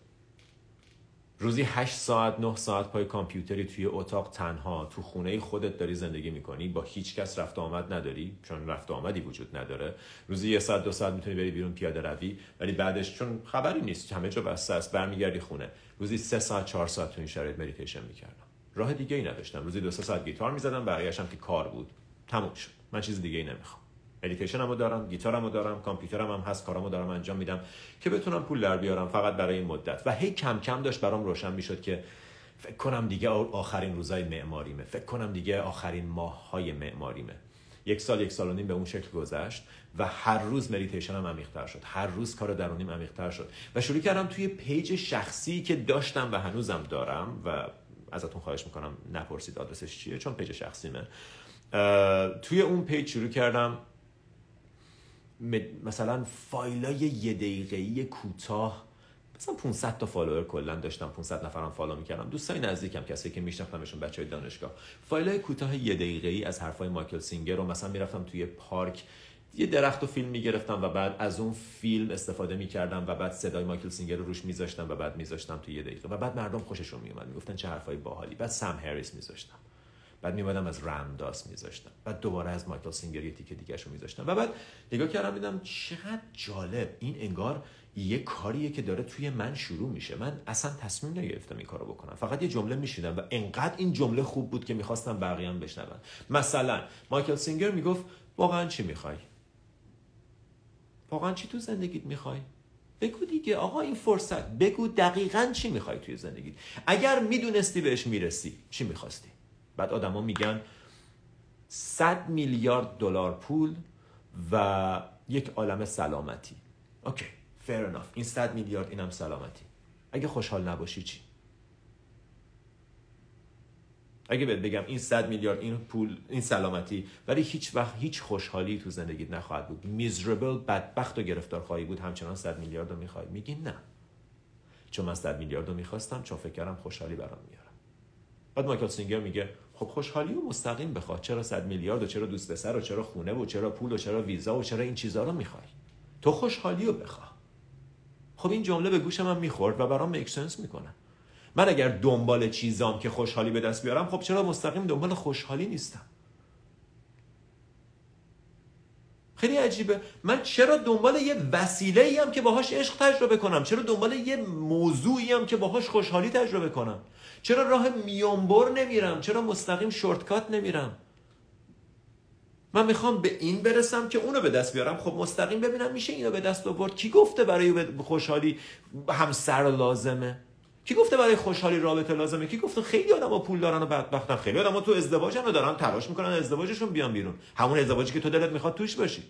روزی 8 ساعت 9 ساعت پای کامپیوتری توی اتاق تنها تو خونه خودت داری زندگی می‌کنی. با هیچ کس رفت آمد نداری چون رفت آمدی وجود نداره. روزی یه ساعت دو ساعت می‌تونی بری بیرون پیاده روی ولی بعدش چون خبری نیست همه جا بسته است برمیگردی خونه. روزی سه ساعت چهار ساعت تو این شرایط مدیتیشن می‌کردم. راه دیگه ای نداشتم. روزی دو ساعت گیتار می‌زدم بقیه‌اش که کار بود. تموم شد. من چیز دیگه ای نمی‌خوام. مدیتیشنمو دارم گیتارمو دارم کامپیوترم هم هست کارامو دارم انجام میدم که بتونم پول در بیارم فقط برای این مدت. و هی کم کم داشت برام روشن می‌شد که فکر کنم دیگه آخرین روزای معماریمه. فکر کنم دیگه آخرین ماههای معماریمه. یک سال یک سال و نیم به اون شکل گذشت و هر روز مدیتیشنم عمیق‌تر شد. هر روز کار درونیم عمیق‌تر شد. و شروع کردم توی پیج شخصی که داشتم و هنوزم دارم و ازتون خواهش می‌کنم نپرسید آدرسش چیه چون پیج شخصیمه. توی اون پیج شروع کردم مثلا فایلای یه دقیقه‌ای کوتاه مثلا 500 تا فالوور کلا داشتم 500 نفرم فالو می‌کردم. دوستای نزدیکم کسی که میشناختمشون بچهای دانشگاه. فایلای کوتاه یه دقیقه‌ای از حرفای مایکل سینگر رو مثلا می‌رفتم توی پارک یه درخت و فیلم می‌گرفتم و بعد از اون فیلم استفاده می‌کردم و بعد صدای مایکل سینگر رو روش میذاشتم و بعد میذاشتم توی یه دقیقه. و بعد مردم خوششون میومد می‌گفتن چه حرفای باحالی. بعد سم هریس میذاشتم. بعد میومدم از رمداس میذاشتم. بعد دوباره از مایکل سینگر یه تیکه دیگه میذاشتم. و بعد نگاه کردم دیدم چقدر جالب. این انگار یه کاریه که داره توی من شروع میشه. من اصلا تصمیم نگرفتم این کارو بکنم. فقط یه جمله میشیدم و انقدر این جمله خوب بود که می‌خواستم بقیه بشنون. مثلا مایکل سینگر می‌گفت واقعا چی می‌خوای؟ واقعا چی تو زندگیت می‌خوای؟ بگو دیگه آقا این فرصت. بگو دقیقا چی می‌خوای توی زندگیت؟ اگر می‌دونستی بهش می‌رسی چی می‌خواستی؟ بعد آدما میگن 100 میلیارد دلار پول و یک عالم سلامتی. اوکی fair enough. این 100 میلیارد اینم سلامتی. اگه خوشحال نباشی چی؟ اگه بهت بگم این 100 میلیارد این پول این سلامتی ولی هیچ وقت هیچ خوشحالی تو زندگیت نخواهد بود. میزربل بدبخت و گرفتار خواهی بود. همچنان 100 میلیارد رو می‌خوای. میگی نه. چون من 100 میلیارد رو می‌خواستم چون فکر کردم خوشحالی برام میارم. بعد مایکل سینگر میگه خب خوشحالی و مستقیم بخواد. چرا 100 میلیارد و چرا دوست پسر و چرا خونه و چرا پول و چرا ویزا و چرا این چیزها رو می‌خوای. تو خوشحالی رو بخواه. خب این جمله به گوش من می‌خورد و برام make sense می‌کنه. من اگر دنبال چیزام که خوشحالی به دست بیارم خب چرا مستقیم دنبال خوشحالی نیستم؟ خیلی عجیبه. من چرا دنبال یه وسیله ای هم که باهاش عشق تجربه کنم؟ چرا دنبال یه موضوعی هم که باهاش خوشحالی تجربه کنم؟ چرا راه میانبر نمیرم؟ چرا مستقیم شورتکات نمیرم؟ من می‌خوام به این برسم که اونو به دست بیارم. خب مستقیم ببینم میشه اینو به دست آورد. کی گفته برای خوشحالی همسر لازمه؟ کی گفته برای خوشحالی رابطه لازمه؟ کی گفته خیلی آدم پول دارن و بدبختن. خیلی آدم تو ازدواجن و دارن تلاش می‌کنن ازدواجشون بیان بیرون. همون ازدواجی که تو دلت می‌خواد توش باشی.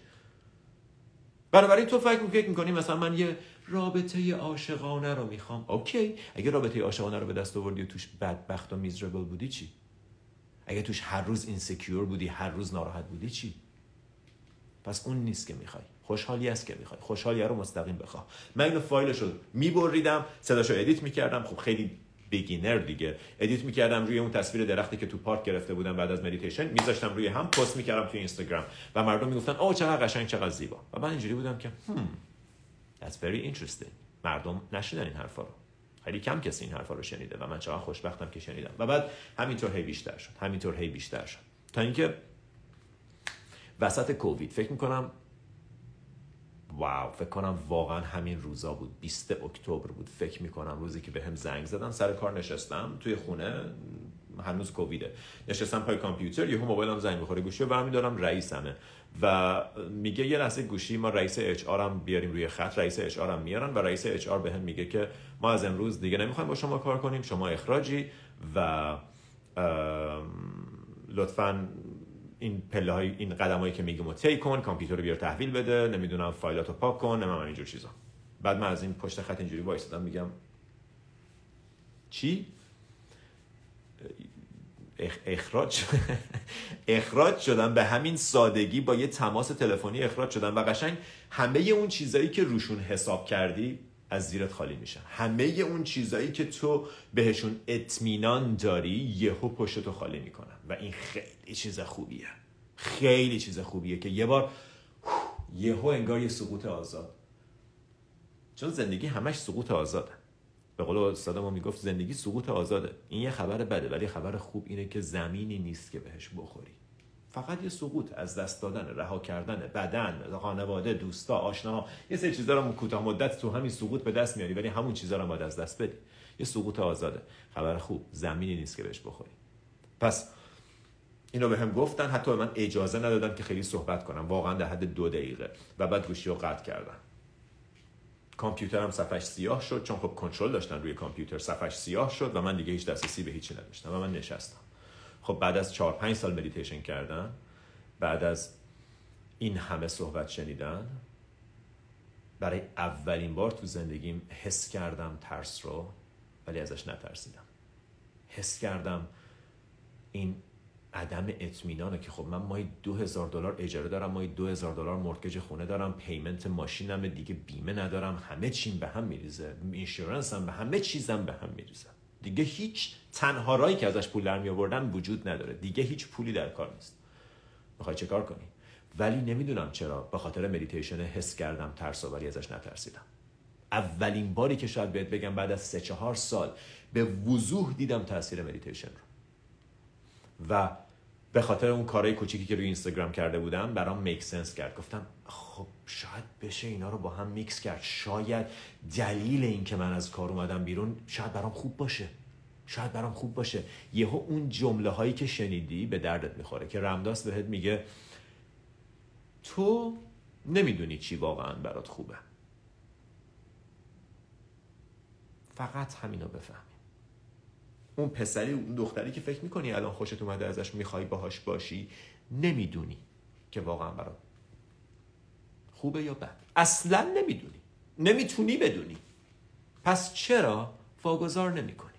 بنابراین تو فکر فکر می‌کنی؟ مثلا من یه رابطه عاشقانه رو می‌خوام. okay. اگه رابطه عاشقانه رو به دست آوردی و توش بدبخت و miserable بودی چی؟ اگه توش هر روز insecure بودی هر روز ناراحت بودی چی؟ پس اون نیست که می‌خوای. خوشحالی است که می‌خوای. خوشحالی رو مستقیم بخواه. من اینو فایلش رو میبریدم صداشو edit می‌کردم. خب خیلی beginner دیگه. edit می‌کردم روی اون تصویر درختی که تو پارک گرفته بودم بعد از مدیتیشن میذاشتم روی هم پست می‌کردم توی اینستاگرام. و مردم می‌گفتن اوه چقدر قشنگ چقدر زیبا. و من اینجوری بودم که hmm, that's very interesting. مردم نشیدن این حرفا رو. خیلی کم کسی این حرفا رو شنیده و من چقدر خوشبختم که شنیدم. و بعد همینطور هی بیشتر شد همینطور هی بیشتر شد. تا اینکه وسط کووید فکر می‌کنم واو فکر کنم واقعا همین روزا بود. 20 اکتبر بود. فکر می‌کنم روزی که به هم زنگ زدن سر کار نشستم توی خونه. هنوز کوویده. نشستم پای کامپیوتر یهو موبایلم زنگ می‌خوره گوشی برمی دارم رئیسمه. و میگه یه لحظه گوشی ما رئیس اچ هم بیاریم روی خط رئیس اچ هم میارن و رئیس اچ آر بهم میگه که ما از امروز دیگه نمی‌خوایم با شما کار کنیم شما اخراجی و لطفا این پله های این قدمایی که میگم رو طی کن کامپیوتر رو بیار تحویل بده نمی‌دونم فایلاتو پاک کن نمی‌دونم اینجور چیزا. بعد من از این پشت خط اینجوری وایسادم میگم چی؟ اخراج *laughs* اخراج شدم به همین سادگی با یه تماس تلفنی اخراج شدم و قشنگ همه اون چیزایی که روشون حساب کردی از زیرت خالی میشن همه اون چیزایی که تو بهشون اطمینان داری یهو پشت خالی می‌کنن. و این خیلی چیز خوبیه. خیلی چیز خوبیه که یه بار یهو انگار یه سقوط آزاد. چون زندگی همش سقوط آزاده. به قول استاد ما می‌گفت زندگی سقوط آزاده. این یه خبر بده ولی خبر خوب اینه که زمینی نیست که بهش بخوری. فقط یه سقوط از دست دادن رها کردن بدن خانواده دوستا آشناها یه سری چیزا رو کوتاه مدت تو همین سقوط به دست میاری ولی همون چیزا رو باید از دست بدی یه سقوط آزاده. خبر خوب زمینی نیست که بهش بخوری. پس اینو به هم گفتن. حتی به من اجازه ندادن که خیلی صحبت کنم. واقعا در حد دو دقیقه. و بعد گوشی رو قطع کردن. کامپیوترم صفحش سیاه شد. چون خب کنترل داشتن روی کامپیوتر صفحش سیاه شد و من دیگه هیچ دسترسی به هیچی نداشتم و من نشستم. خب بعد از چهار پنج سال مدیتیشن کردن بعد از این همه صحبت شنیدن برای اولین بار تو زندگیم حس کردم ترس رو ولی ازش نترسیدم. حس کردم این عدم اطمینانه که خب من ماهی دو هزار دلار اجاره دارم ماهی دو هزار دلار mortgage خونه دارم payment ماشینم دیگه بیمه ندارم همه چیم به هم میریزه insurance هم به همه چیزم به هم میریزه. دیگه هیچ تنها راهی که ازش پول در می آوردن وجود نداره. دیگه هیچ پولی در کار نیست. می‌خوای چه کار کنی؟ ولی نمی‌دونم چرا به خاطر مدیتیشن حس کردم ترس ولی ازش نترسیدم. اولین باری که شاید بهت بگم بعد از سه چهار سال به وضوح دیدم تاثیر مدیتیشن رو. و به خاطر اون کارهای کوچیکی که روی اینستاگرام کرده بودم برام make sense کرد. گفتم خب شاید بشه اینا رو با هم میکس کرد. شاید دلیل این که من از کار اومدم بیرون شاید برام خوب باشه. شاید برام خوب باشه. یهو اون جمله هایی که شنیدی به دردت می‌خوره که رمداس بهت میگه تو نمی‌دونی چی واقعا برات خوبه. فقط همینو بفهمی اون پسری اون دختری که فکر می‌کنی الان خوشت اومده ازش می‌خوای باهاش باشی نمی‌دونی که واقعا برات خوبه یا بد. اصلا نمی‌دونی. نمی‌تونی بدونی. پس چرا واگذار نمی‌کنی؟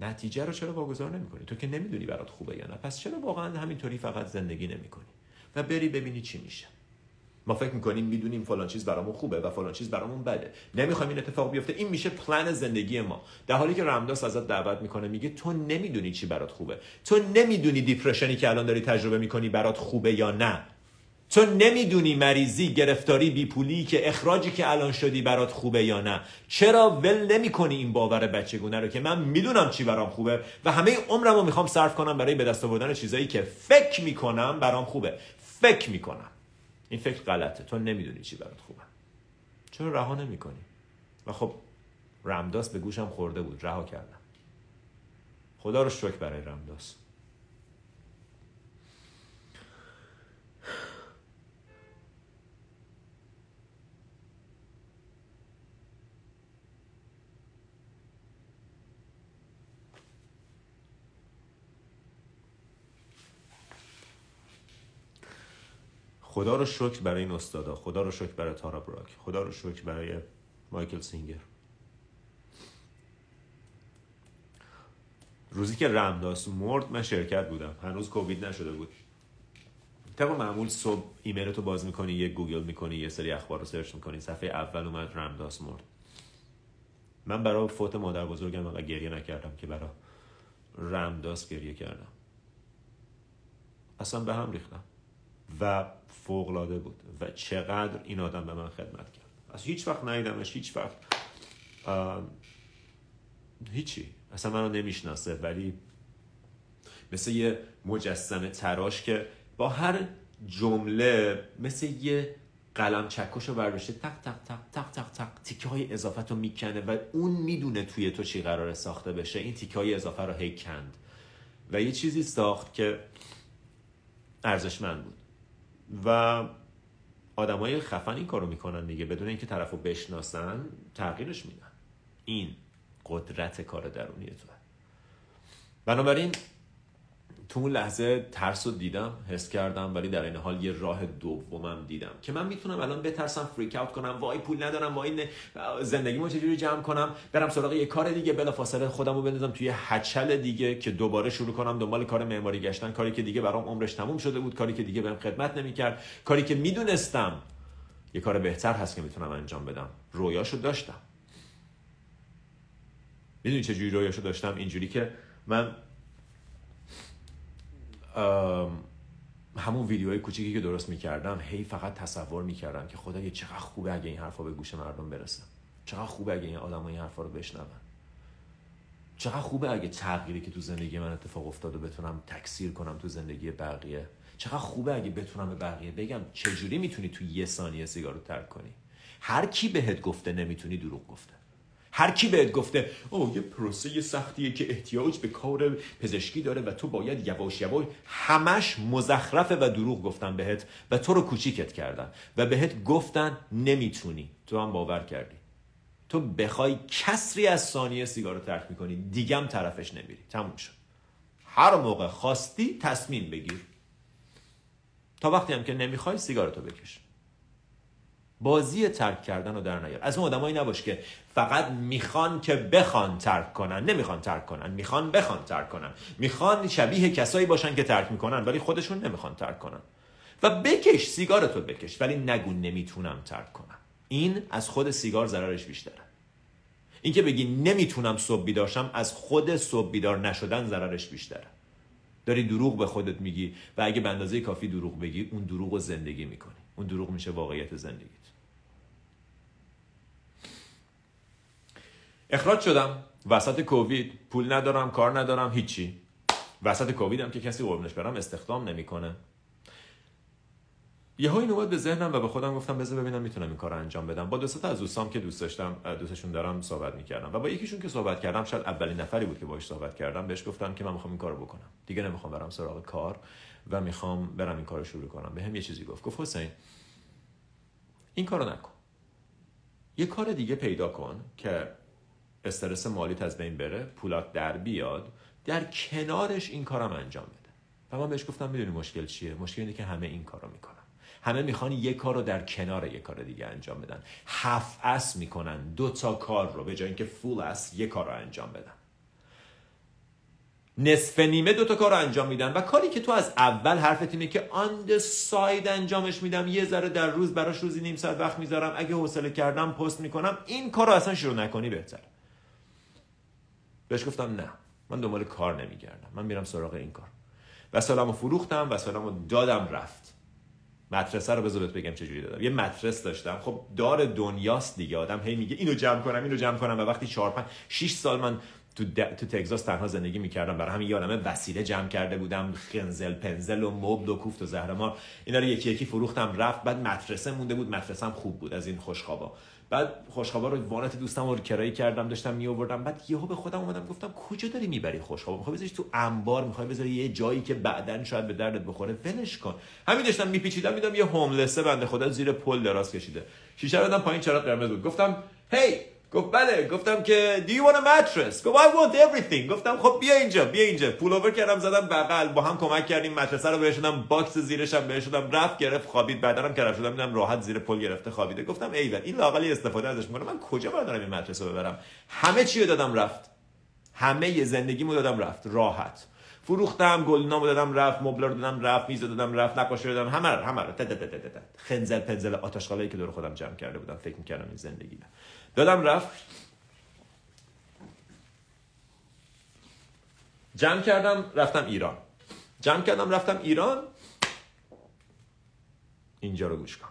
نتیجه رو چرا واگذار نمی‌کنی؟ تو که نمی‌دونی برات خوبه یا نه. پس چرا واقعا همینطوری فقط زندگی نمی‌کنی؟ و بری ببینی چی میشه. ما فکر می‌کنیم می‌دونیم فلان چیز برامون خوبه و فلان چیز برامون بده. نمی‌خوایم این اتفاق بیفته. این میشه پلن زندگی ما. در حالی که رمداس ازت دعوت می‌کنه میگه تو نمی‌دونی چی برات خوبه. تو نمی‌دونی دیپرشنی که الان داری تجربه می‌کنی برات خوبه یا نه. تو نمی‌دونی مریضی گرفتاری بیپولی که اخراجی که الان شدی برات خوبه یا نه. چرا ول نمی کنی این باور بچگونه رو که من می‌دونم چی برام خوبه و همه عمرم رو می‌خوام صرف کنم برای به دست آوردن چیزایی که فکر می‌کنم برام خوبه. فکر می‌کنم. این فکر غلطه. تو نمی‌دونی چی برات خوبه. چرا رها نمی‌کنی؟ و خب رمداس به گوشم خورده بود. رها کردم. خدا رو شکر برای رمداس. خدا رو شکر برای این استادا. خدا رو شکر برای تارا براک. خدا رو شکر برای مایکل سینگر. روزی که رمداس مرد من شرکت بودم. هنوز کووید نشده بود. طبق معمول صبح ایمیلتو باز می‌کنی یه گوگل می‌کنی یه سری اخبار رو search می‌کنی. صفحه اول اومد رمداس مرد. من برای فوت مادر بزرگم و گریه نکردم که برای رمداس گریه کردم. اصلا به هم ریختم. و فوقلاده بود. و چقدر این آدم به من خدمت کرد. از هیچ وقت ندیدمش هیچ وقت هیچی. اصلا منو نمی‌شناسه ولی مثل یه مجسمه تراش که با هر جمله مثل یه قلم چکش رو برداشته تق تق تق تق تق تق تیکه های اضافه رو می‌کنه و اون می‌دونه توی تو چی قرار ساخته بشه. این تیکه های اضافه رو هی کند. و یه چیزی ساخت که ارزشمند بود. و آدمای خفن این کارو می‌کنن دیگه. بدون اینکه طرفو بشناسن تغییرش میدن. این قدرت کار درونی توه بنابراین تو اون لحظه ترس رو دیدم حس کردم ولی در این حال یه راه دومم دیدم که من می‌تونم الان بترسم فریک اوت کنم وای پول ندارم وای زندگیمو چجوری جمع کنم برم سراغ یه کار دیگه بلا فاصله خودم رو بندازم توی هچل دیگه که دوباره شروع کنم دنبال کار معماری گشتن کاری که دیگه برام عمرش تموم شده بود کاری که دیگه بهم خدمت نمی‌کرد کاری که می‌دونستم یه کار بهتر هست که می‌تونم انجام بدم. رویاشو داشتم. می‌دونی چه رویاشو داشتم؟ اینجوری که من همون ویدیوهای کوچیکی که درست می‌کردم هی فقط تصور می‌کردم که خدا یه چقدر خوبه اگه این حرفا به گوش مردم برسه. چقدر خوبه اگه این آدم این حرفا رو بشنون. چقدر خوبه اگه تغییری که تو زندگی من اتفاق افتاده بتونم تکثیر کنم تو زندگی بقیه. چقدر خوبه اگه بتونم به بقیه بگم چجوری می‌تونی تو یه ثانیه سیگار رو ترک کنی؟ هر کی بهت گفته نمی‌تونی دروغ گفته. هر کی بهت گفته او یه پروسه سختیه که احتیاج به کار پزشکی داره و تو باید یواش یواش همش مزخرفه و دروغ گفتن بهت و تو رو کوچیکت کردن و بهت گفتن نمی‌تونی. تو هم باور کردی. تو بخوای کسری از ثانیه سیگار رو ترک می‌کنی دیگم طرفش نمیری. تموم شد. هر موقع خواستی تصمیم بگیر. تا وقتی هم که نمی‌خوای سیگارتو بکش. بازی ترک کردن رو در نیار. از اون آدمایی نباش که فقط می‌خوان که بخوان ترک کنن. نمی‌خوان ترک کنن. می‌خوان بخوان ترک کنن. می‌خوان شبیه کسایی باشن که ترک می‌کنن ولی خودشون نمی‌خوان ترک کنن. و بکش سیگارتو بکش ولی نگو نمی‌تونم ترک کنم. این از خود سیگار ضررش بیشتره. اینکه بگی نمی‌تونم صبح بیدارشم از خود صبح بیدار نشدن ضررش بیشتره. داری دروغ به خودت میگی و اگه به اندازه کافی دروغ بگی اون دروغ رو زندگی می‌کنی. اون دروغ میشه واقعیت زندگیت اخراج شدم. وسط کووید پول ندارم کار ندارم هیچی. وسط کووید هم که کسی قربونش برم استخدام نمی‌کنه. یه این اومد به ذهنم و به خودم گفتم بذار ببینم می‌تونم این کار رو انجام بدم. با دو از دوستام که دوست داشتم دوستشون دارم صحبت می‌کردم و با یکیشون که صحبت کردم شاید اولین نفری بود که باهاش صحبت کردم بهش گفتم که من می‌خوام این کارو بکنم. دیگه نمی‌خوام برم سراغ کار و می‌خوام برم این کارو شروع کنم. بهم یه چیزی گفت. گفت حسین این کارو نکن. یه کار دیگه پیدا کن که استرس مالیت از بین بره پولات در بیاد در کنارش این کارم انجام بده. و من بهش گفتم می‌دونی مشکل چیه؟ مشکل اینه که همه این کارو می‌کنن. همه می‌خوان یه کار رو در کنار یه کار دیگه انجام بدن. هفت اس می‌کنن دو تا کار رو به جای اینکه full-ass یه کار رو انجام بدن. نصف نیمه دو تا کار رو انجام میدن. و کاری که تو از اول حرفت اینه که آن ساید انجامش میدم یه ذره در روز براش روزی نیم ساعت وقت می‌ذارم. اگه حوصله کردم پست می‌کنم. این کار رو اصلا شروع نکنی بهتر بهش گفتم نه. من دنبال کار نمیگردم. من میرم سراغ این کار. و سلامو فروختم و سلامو دادم رفت. مدرسه رو بذار بگم چجوری دادم. یه مدرسه داشتم. خب دار دنیاست دیگه. آدم هی میگه اینو جمع کنم اینو جمع کنم. و وقتی 4 5 6 سال من تو, تو تگزاس تنها زندگی می‌کردم. برای همین یادمه وسیله جمع کرده بودم. خنزل پنزل و مبل و کوفت و زهرمار. اینا رو یکی یکی فروختم رفت. بعد مدرسه مونده بود. مدرسه هم خوب بود. از این خوشخوابا. بعد خوشخوابا رو وانت دوستم رو کرایه کردم داشتم می آوردم بعد یهو به خودم اومدم گفتم کجا داری می‌بری خوشخوابا می‌خوای بذاری تو انبار می‌خوای بذاری یه جایی که بعدا شاید به دردت بخوره؟ ولش کن. همین داشتم میپیچیدم میدم یه هوملسه بنده خدا زیر پل دراز کشیده. شیشه رو پایین چراغ قرمز بود. گفتم هی! گفت بله گفتم که do you want a mattress گفت I want everything. گفتم خب بیا اینجا بیا اینجا. pull over کردم زدم بغل. با هم کمک کردیم mattress رو بهش دادم box زیرش هم بهش دادم. رفت گرفت خوابید. بعدم که رد شدم دیدم راحت زیر پل گرفته خوابیده. گفتم ایول این لااقل یه استفاده ازش می‌کنه. من کجا باید دارم این mattress رو ببرم؟ همه چی رو دادم رفت. همه زندگیمو دادم رفت. راحت. فروختم گلدونامو دادم رفت مبل رو دادم رفت میز دادم رفت نقاشی دادم همه رو همه رو. خنزل پنزل آتشخالایی که دور خودم جمع کرده بودم فکر می‌کردم این زندگی دادم رفت. جمع کردم رفتم ایران. جمع کردم رفتم ایران. اینجا رو گوش کن.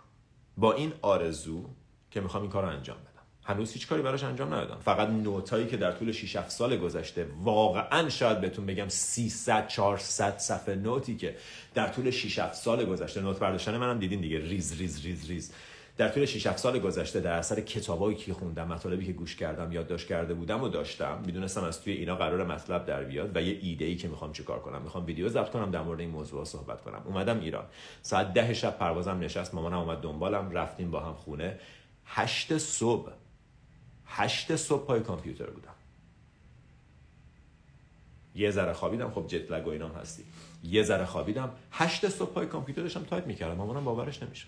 با این آرزو که می‌خوام این کار رو انجام بدم. هنوز هیچ کاری براش انجام ندادم. فقط نوتایی که در طول 6 7 سال گذشته واقعا شاید بهتون بگم 300 400 صفحه نوتی که در طول 6 7 سال گذشته. note برداشتن منم دیدین دیگه. ریز ریز ریز ریز. در طول 6 7 سال گذشته در اثر کتابایی که خوندم مطالبی که گوش کردم یادداشت کرده بودم و داشتم می‌دونستم از توی اینا قرار مطلب در بیاد و یه ایده ای که می‌خوام چیکار کنم. می‌خوام ویدیو ضبط کنم در مورد این موضوع صحبت کنم. اومدم ایران. ساعت ده شب پروازم نشست مامانم اومد دنبالم رفتیم با هم خونه. هشت صبح هشت صبح پای کامپیوتر بودم. یه ذره خوابیدم. خب jet lag و اینا هستی. یه ذره خوابیدم. هشت صبح پای کامپیوتر داشتم تایپ می‌کردم. مامانم باورش نمیشه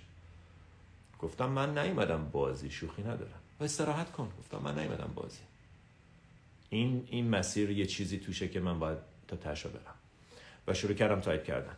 گفتم من نیومدم بازی شوخی ندارم. و استراحت کن. گفتم من نیومدم بازی. این این مسیر یه چیزی توشه که من باید تا تهش برم. و شروع کردم تایپ کردن.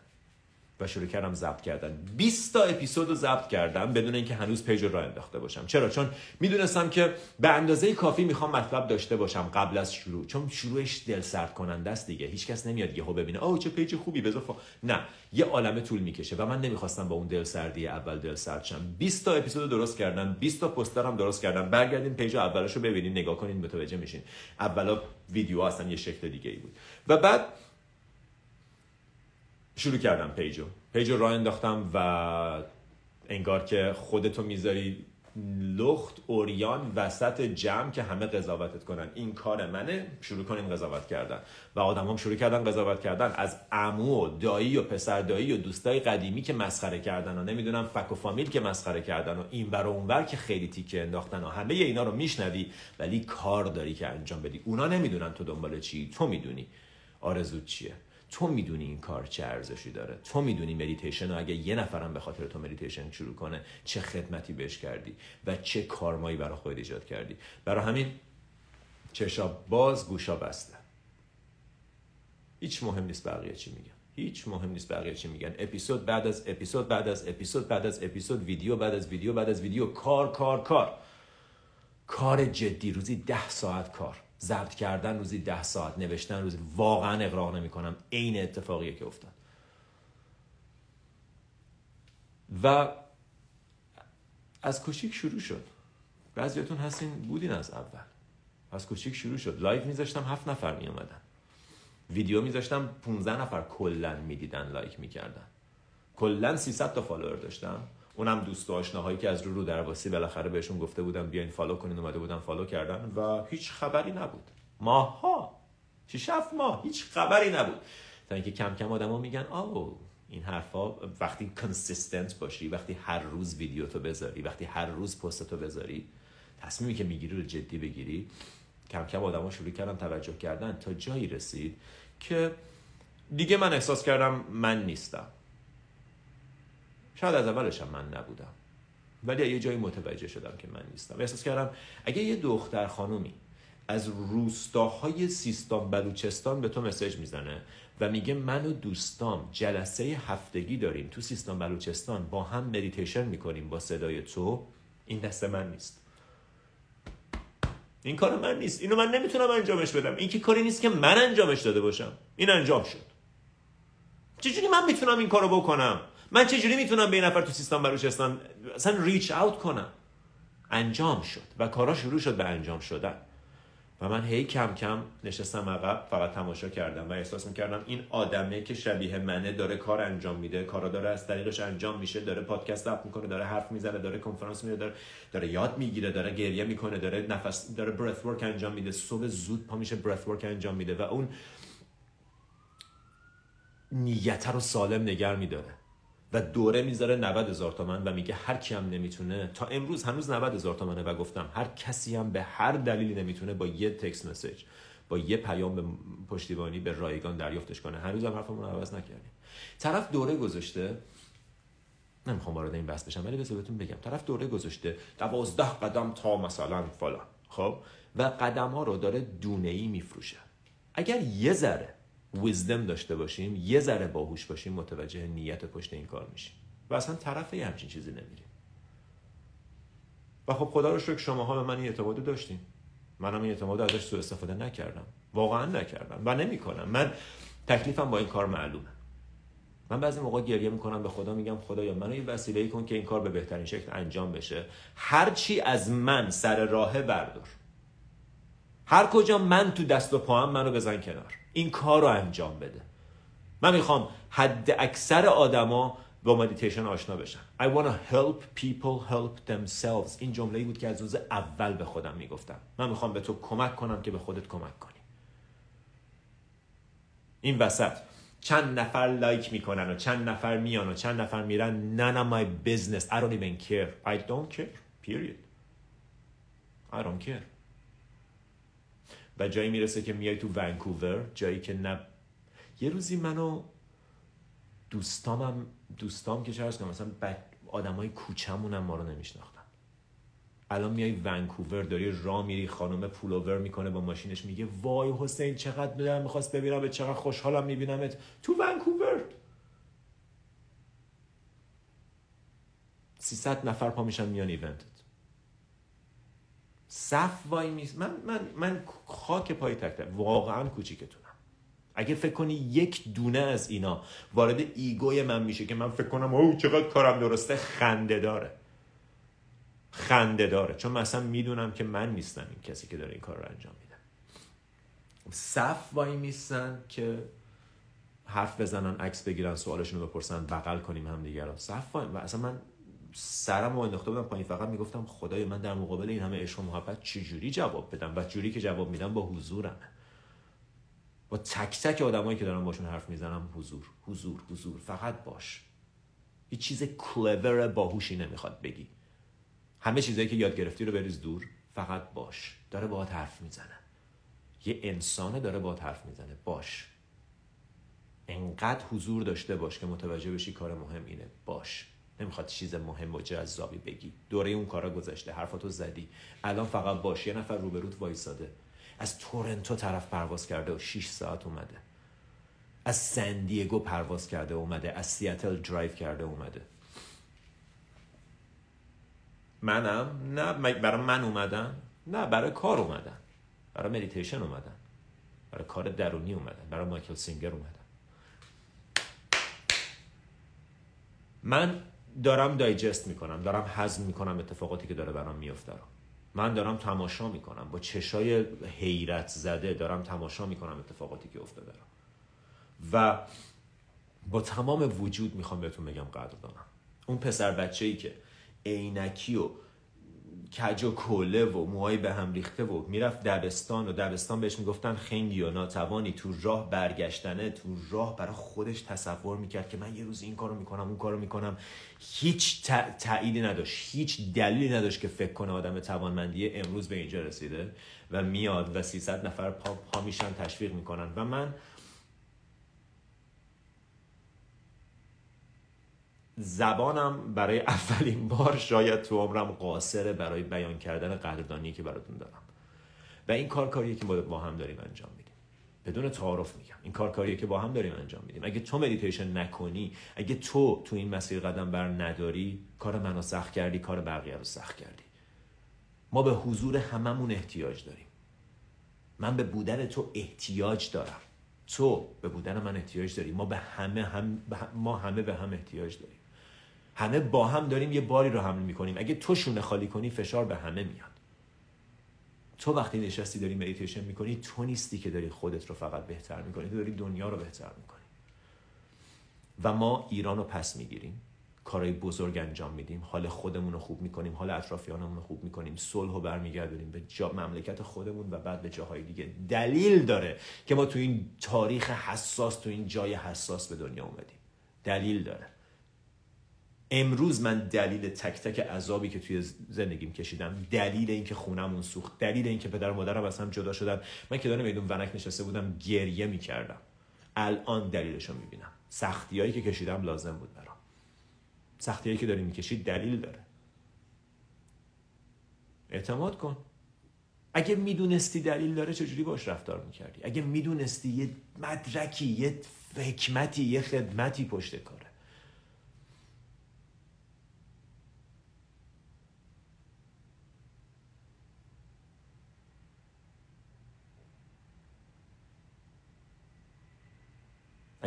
و شروع کردم ضبط کردن. 20 تا اپیزود رو ضبط کردم بدون اینکه هنوز page رو انداخته باشم. چرا؟ چون می‌دونستم که به اندازه کافی می‌خوام مطلب داشته باشم قبل از شروع. چون شروعش دل سرد کننده است دیگه. هیچکس نمیاد یهو ببینه اوه چه page خوبی بذار نه. یه عالمه طول می‌کشه و من نمی‌خواستم با اون دل سردی اول دل سرد شم. 20 تا اپیزود درست کردم 20 تا پوستر هم درست کردم. برگردین page اولشو ببینین نگاه کنین متوجه میشین. اولا ویدیو اصلا یه شکل دیگه ای بود. و بعد شروع کردم page و. page و راه انداختم و انگار که خودتو می‌ذاری لخت اوریان وسط جمع که همه قضاوتت کنن. این کار منه شروع کنیم قضاوت کردن. و آدم هم شروع کردن قضاوت کردن. از امو و دایی و پسر دایی و دوستای قدیمی که مسخره کردن و نمی‌دونم فک و فامیل که مسخره کردن و این و اونور که خیلی تیکه انداختن و همه اینا رو میشنوی ولی کار داری که انجام بدی. اونا نمی‌دونن تو دنبال چی تو می‌دونی. آرزو چیه؟ تو می‌دونی این کار چه ارزشی داره؟ تو می‌دونی مدیتیشن و اگه یه نفرم به خاطر تو مدیتیشن شروع کنه چه خدمتی بهش کردی و چه کارمایی برای خودت ایجاد کردی؟ برای همین چشا باز گوشا بسته. هیچ مهم نیست بقیه چی میگن. هیچ مهم نیست بقیه چی میگن. اپیزود بعد از اپیزود بعد از اپیزود بعد از اپیزود ویدیو بعد از ویدیو بعد از ویدیو. کار کار کار. کار جدی روزی ده ساعت کار. ضبط کردن روزی ده ساعت نوشتن روزی واقعا اغراق نمی کنم عین اتفاقیه که افتاد. و از کوچیک شروع شد. بعضیاتون هستین بودین از اول. از کوچیک شروع شد. live میذاشتم هفت نفر می اومدن ویدیو میذاشتم 15 نفر کلا می‌دیدن like می‌کردن. کلا 300 تا follower داشتم. اونم دوست و آشناهایی که از رو رودرواسی بالاخره بهشون گفته بودم بیاین follow کنین اومده بودن follow کردن و هیچ خبری نبود. ماها شش هفت ماه هیچ خبری نبود. تا اینکه کم کم آدما میگن آو این حرفا وقتی کنسیستنت باشی وقتی هر روز ویدیو تو بذاری وقتی هر روز پست تو بذاری تصمیمی که می‌گیری رو جدی بگیری. کم کم آدما شروع کردن توجه کردن تا جایی رسید که دیگه من احساس کردم من نیستم. شاید از اولش من نبودم. ولی یه جایی متوجه شدم که من نیستم. احساس کردم اگه یه دختر خانومی از روستاهای سیستان بلوچستان به تو مسج می‌زنه و میگه من و دوستام جلسه هفتگی داریم تو سیستان بلوچستان با هم مدیتیشن می‌کنیم با صدای تو این دست من نیست. این کار من نیست. اینو من نمی‌تونم انجامش بدم. این که کاری نیست که من انجامش داده باشم. این انجام شد. چجوری من می‌تونم این کارو بکنم؟ من چجوری می‌تونم به این نفر تو سیستان بلوچستان اصلا ریچ اوت کنم. انجام شد و کارا شروع شد به انجام شدن. و من هی کم کم نشستم عقب فقط تماشا کردم و احساس می‌کردم این آدمه که شبیه منه داره کار انجام میده. کارا داره از طریقش انجام میشه داره پادکست اپ می‌کنه داره حرف می‌زنه داره کنفرانس میده داره, داره یاد می‌گیره داره گریه می‌کنه داره نفس داره برث ورک انجام میده. صبح زود پا میشه برث ورک انجام میده و اون نیت رو سالم نگر میداره. و دوره می‌ذاره 90 هزار تومن و میگه هر کی هم نمی‌تونه تا امروز هنوز 90 هزار تومنه و گفتم هر کسی هم به هر دلیلی نمی‌تونه با یه تکست مسیج با یه پیام به پشتیبانی به رایگان دریافتش کنه. هنوز هم حرفمون عوض نکردیم. طرف دوره گذاشته نمی‌خوام وارد این بحث بشم ولی بهتون بگم. طرف دوره گذاشته دوازده قدم تا مثلا فلان. خب؟ و قدم ها رو داره دونه ای میفروشه. اگر یه ذره ویزدم داشته باشیم یه ذره باهوش باشیم متوجه نیت پشت این کار میشیم. و اصلا طرف یه همچین چیزی نمیریم و خب خدا رو شکر شماها به من این اعتماد داشتیم منم این اعتماد ازش سوء استفاده نکردم. واقعا نکردم و نمی‌کنم. من تکلیفم با این کار معلومه. من بعضی موقع گریه می‌کنم به خدا میگم خدایا منو یه وسیله کن که این کار به بهترین شکل انجام بشه. هر چی از من سر راه بردار. هر کجا من تو دست و پاهم منو بزن کنار. این کار رو انجام بده. من می‌خوام حد اکثر آدما با مدیتیشن آشنا بشن. I want to help people help themselves. این جمله بود که از روز اول به خودم می‌گفتم. من می‌خوام به تو کمک کنم که به خودت کمک کنی. این وسط. چند نفر like می‌کنن و چند نفر میان و چند نفر میرن. None of my business. I don't even care. I don't care. Period. I don't care. و جایی می‌رسه که میای تو ونکوور جایی که نه. یه روزی منو دوستامم دوستام که چرا کنم مثلا آدمای کوچمونم ما رو نمیشناختن. الان میای ونکوور داری را میری خانم پولوور می‌کنه با ماشینش میگه وای حسین چقدر دلم می‌خواست ببینم چقدر خوشحالم میبینمت. تو ونکوور! 300 نفر پا میشن میان event صف وای میست من, من, من خاک پای تک واقعا کوچیکتونم. اگه فکر کنی یک دونه از اینا وارد ego ی من میشه که من فکر کنم او چقدر کارم درسته خنده داره. خنده داره. چون مثلا می‌دونم که من نیستم این کسی که داره این کار رو انجام میده. صف وای میستن که حرف بزنن عکس بگیرن سوالشون رو بپرسن بغل کنیم هم دیگران صف وای و اصلا من سرم رو انداخته بودم پایین فقط می‌گفتم خدای من در مقابل این همه عشق و محبت چجوری جواب بدم؟ و جوری که جواب میدم با حضورم. با تک تک آدمایی که دارم باشون حرف می‌زنم حضور حضور حضور فقط باش. هیچ چیز کلور باهوشی نمی‌خواد بگی. همه چیزایی که یاد گرفتی رو بریز دور فقط باش. داره باهات حرف می‌زنه. یه انسانه داره باهات حرف می‌زنه. باش. انقدر حضور داشته باش که متوجه بشی کار مهم اینه. باش. نمی‌خواد چیز مهم و جذابی بگی. دوره اون کارا گذشته حرفاتو زدی. الان فقط باش یه نفر روبروت وایساده. از تورنتو طرف پرواز کرده و 6 ساعت اومده. از سندیگو پرواز کرده اومده. از سیاتل درایو کرده اومده. منم؟ نه برای من اومدن؟ نه برای کار اومدن. برای مدیتیشن اومدن. برای کار درونی اومدن. برای مایکل سینگر اومدن. من دارم digest می‌کنم دارم هضم می‌کنم اتفاقاتی که داره برام میفته رو. من دارم تماشا می‌کنم با چشای حیرت زده دارم تماشا می‌کنم اتفاقاتی که افتاده رو. و با تمام وجود می‌خوام بهتون بگم قدردانم. اون پسر بچه ای که عینکی و کج و کله و موهای به هم ریخته و می‌رفت دبستان و دبستان بهش می‌گفتن خنگی و ناتوانی. تو راه برگشتنه تو راه برای خودش تصور می‌کرد که من یه روز این کارو می‌کنم اون کارو می‌کنم. هیچ تأییدی نداشت هیچ دلیلی نداشت که فکر کنه آدم توانمندی امروز به اینجا رسیده و میاد و 300 نفر پا, پا میشن تشویق می‌کنن. و من زبانم برای اولین بار شاید تو عمرم قاصره برای بیان کردن قدردانی که براتون دارم. و این کار کاریه که با هم داریم انجام میدیم. بدون تعارف میگم. این کار کاریه که با هم داریم انجام میدیم. اگه تو مدیتیشن نکنی اگه تو تو این مسیر قدم بر نداری کار منو سخت کردی کار بقیه رو سخت کردی. ما به حضور هممون احتیاج داریم. من به بودن تو احتیاج دارم. تو به بودن من احتیاج داری. ما به همه هم ما همه به هم احتیاج داریم. همه با هم داریم یه باری رو حمل می‌کنیم. اگه تو شونه خالی کنی فشار به همه میاد. تو وقتی نشستی داری مدیتیشن می‌کنی تو نیستی که داری خودت رو فقط بهتر می‌کنی. تو داری دنیا رو بهتر می‌کنی. و ما ایران رو پس می‌گیریم. کارهای بزرگ انجام میدیم. حال خودمون رو خوب می‌کنیم. حال اطرافیانمون رو خوب می‌کنیم. صلح رو برمیگردونیم به جا مملکت خودمون و بعد به جاهای دیگه. دلیل داره که ما تو این تاریخ حساس تو این جای حساس به دنیا اومدیم. دلیل داره. امروز من دلیل تک تک عذابی که توی زندگیم کشیدم دلیل اینکه خونمون سوخت دلیل اینکه پدر و مادرم از هم جدا شدن من که دارم میدون ونک نشسته بودم گریه می‌کردم. الان دلیلش رو می‌بینم. سختیایی که کشیدم لازم بود برام. سختیایی که داری می‌کشید دلیل داره. اعتماد کن. اگه می‌دونستی دلیل داره چجوری باش رفتار می‌کردی؟ اگه می‌دونستی یه مدرکی یه حکمتی یه خدمتی پشت کاره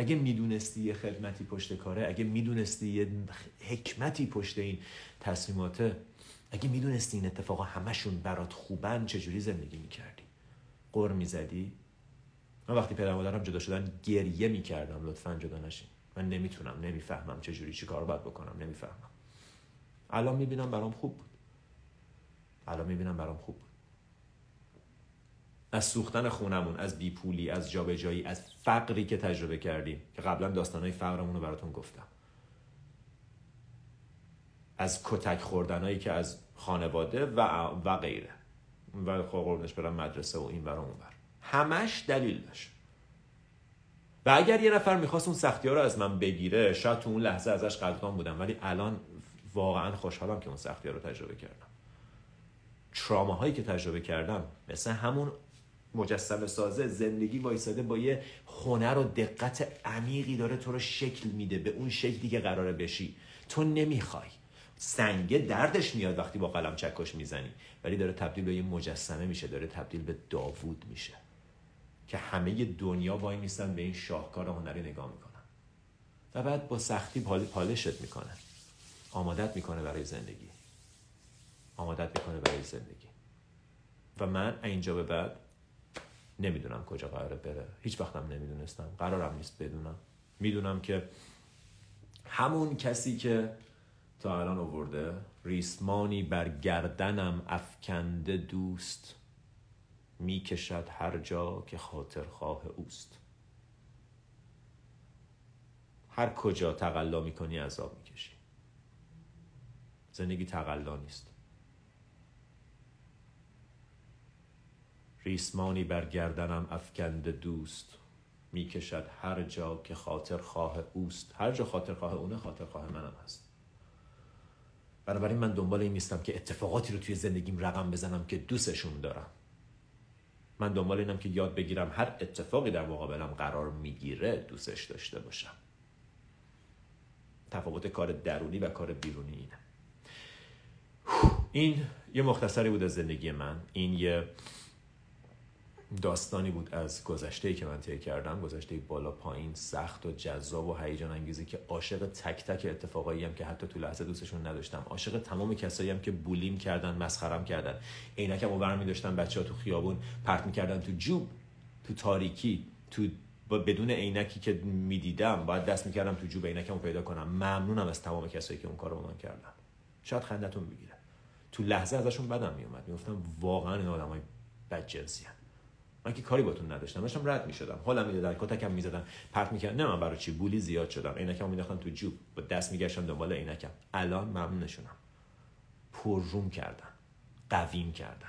اگه می‌دونستی یه خدمتی پشت کاره اگه می‌دونستی یه حکمتی پشت این تصمیماته اگه می‌دونستی این اتفاقا همشون برات خوبن چجوری زندگی می‌کردی؟ قر می‌زدی؟ من وقتی پدر مادرم جدا شدن گریه می‌کردم لطفا جدا نشین. من نمی‌تونم نمی‌فهمم چجوری چی کار باید بکنم نمی‌فهمم. الان می‌بینم برام خوب بود. الان می‌بینم برام خوب بود. از سوختن خونمون از بیپولی از جابجایی از فقری که تجربه کردیم. که قبلا داستانهای فقرمون رو براتون گفتم. از کتک خوردنهایی که از خانواده و, و غیره. و خب قربونش برم مدرسه و این برام اون بر همش دلیل داشت. و اگر یه نفر می‌خواست اون سختی ها رو از من بگیره شاید تو اون لحظه ازش قدردان بودم. ولی الان واقعا خوشحالم که اون سختی ها رو تجربه کردم. تراماهایی که تجربه کردم مثل همون مجسمه سازه زندگی وایساده با یه هنر و دقت عمیقی داره تو رو شکل میده. به اون شکلی که قراره بشی. تو نمی‌خوای. سنگه دردش میاد وقتی با قلم چکش می‌زنی. ولی داره تبدیل به یه مجسمه میشه داره تبدیل به داوود میشه. که همه دنیا وای میستن به این شاهکار هنری نگاه می‌کنن. و بعد با سختی پالشت می‌کنه آمادت می‌کنه برای زندگی. آمادت می‌کنه برای زندگی. و من اینجا به بعد نمی‌دونم کجا قراره بره. هیچ وقتم نمی‌دونستم. قرارم نیست بدونم. می‌دونم که همون کسی که تا الان آورده ریسمانی بر گردنم افکنده دوست می‌کشد هر جا که خاطر خواه اوست. هر کجا تقلا می‌کنی عذاب می‌کشی. زندگی تقلا نیست. ریسمانی بر گردنم افکنده دوست می‌کشد هر جا که خاطر خواه اوست. هر جا خاطر خواه اونه خاطر خواه منم هست. بنابراین من دنبال این نیستم که اتفاقاتی رو توی زندگیم رقم بزنم که دوستشون دارم. من دنبال اینم که یاد بگیرم هر اتفاقی در مقابلم قرار می‌گیره دوستش داشته باشم. تفاوت کار درونی و کار بیرونی اینه. این یه مختصری بود از زندگی من. این یه داستانی بود از گذشته که من طی کردم گذشته بالا پایین سخت و جذاب و هیجان انگیزی که عاشق تک تک اتفاقایی هم که حتی تو لحظه دوستشون نداشتم عاشق تمام کسایی هم که بولیم کردن مسخرم کردن. عینکمو برمی داشتن بچه ها تو خیابون پرت می‌کردن تو جوب تو تاریکی تو بدون عینکی که می‌دیدم باید دست می‌کردم تو جوب عینکمو پیدا کنم. ممنونم از تمام کسایی که اون کارو من کردن. شاید خندتون بگیره. تو لحظه ازشون بدم میومد می‌گفتم واقعا این آدمای بدجنسی من که کاری باتون نداشتم داشتم رد می‌شدم. حالا می‌دادن کتکم می‌زدن پرت می‌کردن. نه من برای چی؟ بولی زیاد شدم. عینکمو مینداختم تو جوب با دست میگشتم دنبال عینکم. الان ممنونشونم. پر روم کردن. قویم کردن.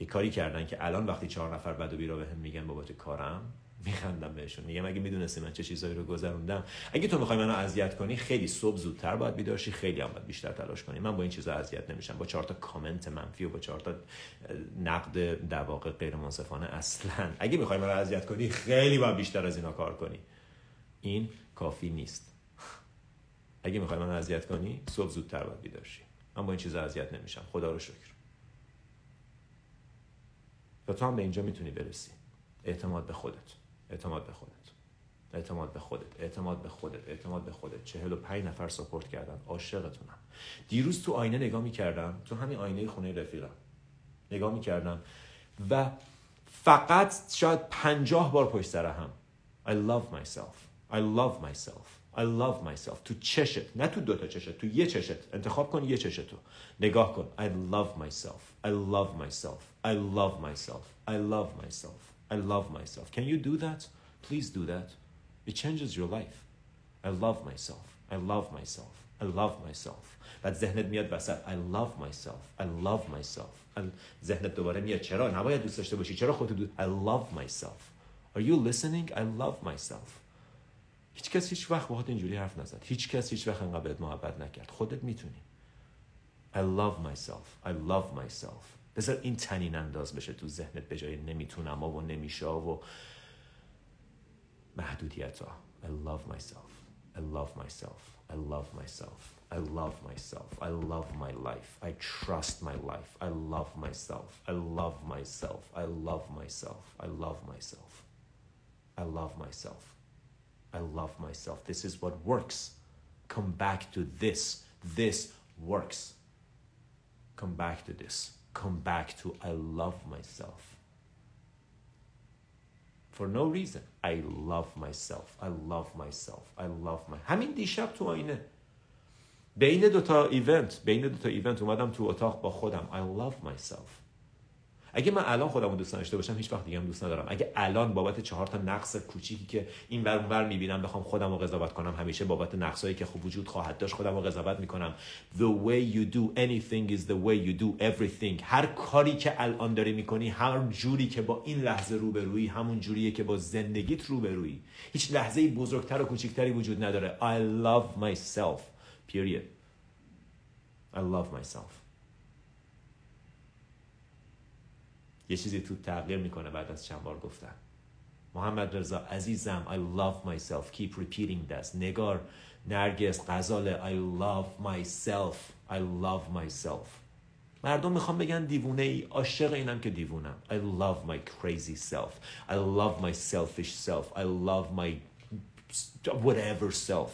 یه کاری کردن که الان وقتی چهار نفر بد و بیرا به هم میگن بابت کارم میخندم بهشون. میگم اگه می‌دونستی من چه چیزایی رو گذروندم اگه تو می‌خوای منو اذیت کنی خیلی صبح زودتر باید بیدار خیلی هم باید بیشتر تلاش کنی. من با این چیزا اذیت نمیشم. با چهار تا کامنت منفی و با چهار تا نقد در واقع غیر منصفانه اصلا. اگه می‌خوای منو اذیت کنی خیلی باید بیشتر از اینا کار کنی. این کافی نیست. اگه می‌خوای منو اذیت کنی صبح زودتر باید بیدار من با این چیزا اذیت نمیشم. خدا رو شکر. و تو هم به اینجا می‌تونی برسی. اعتماد به خودت. اعتماد به خودت. اعتماد به خودت. اعتماد به خودت. اعتماد به خودت. چهل و پنج نفر ساپورت کردن. عاشقتونم. دیروز تو آینه نگاه می‌کردم. تو همین آینه خونه رفیقم. نگاه می‌کردم. و فقط شاید پنجاه بار پشت سر هم. I love myself. I love myself. I love myself. تو چشت. نه تو دوتا چشت. تو یه چشت. انتخاب کن یه چشتو نگاه کن. I love myself. I love myself. I love myself. I love myself. I love myself Can you do that? Please do that It changes your life I love myself I love myself I love myself بعد ذهنت میاد وسط I love myself I love myself I... ذهنت دوباره میاد چرا نباید دوست داشته باشی چرا خودت دو... I love myself Are you listening? I love myself هیچ کس هیچ وقت باهات اینجوری حرف نزد هیچ کس هیچ وقت انقدر بهت محبت نکرد خودت میتونی I love myself I love myself بذار این تنین انداز بشه تو ذهنت به جای نمیتونم و نمیشه و محدودیت ها I love myself I love myself I love myself I love myself I love my life I trust my life I love myself I love myself I love myself I love myself I love myself I love myself. This is what works. Come back to this. This works. Come back to this. Come back to I love myself. For no reason. I love myself. I love myself. I love my همین دیشب تو آینه بین دو تا ایونت بین دو تا ایونت اومدم تو اتاق با خودم I love myself اگه من الان خودم رو دوست داشته باشم هیچ وقت دیگه هم دوست ندارم. اگه الان بابت چهار تا نقص کوچیکی که این ور اونور می‌بینم بخوام خودم رو قضاوت کنم همیشه بابت نقصایی که خوب وجود خواهد داشت خودم رو قضاوت می‌کنم. The way you do anything is the way you do everything. هر کاری که الان داری می‌کنی هر جوری که با این لحظه روبرویی همون جوریه که با زندگیت روبرویی هیچ لحظه بزرگتر و کوچکتری وجود نداره. I love myself period. I love myself. یه چیزی تو تغییر می‌کنه بعد از چند بار گفتن محمد رضا عزیزم I love myself keep repeating that نگار نرگس غزاله I love myself I love myself مردم می‌خوام بگن دیوونه ای عاشق اینم که دیوونم I love my crazy self I love my selfish self I love my whatever self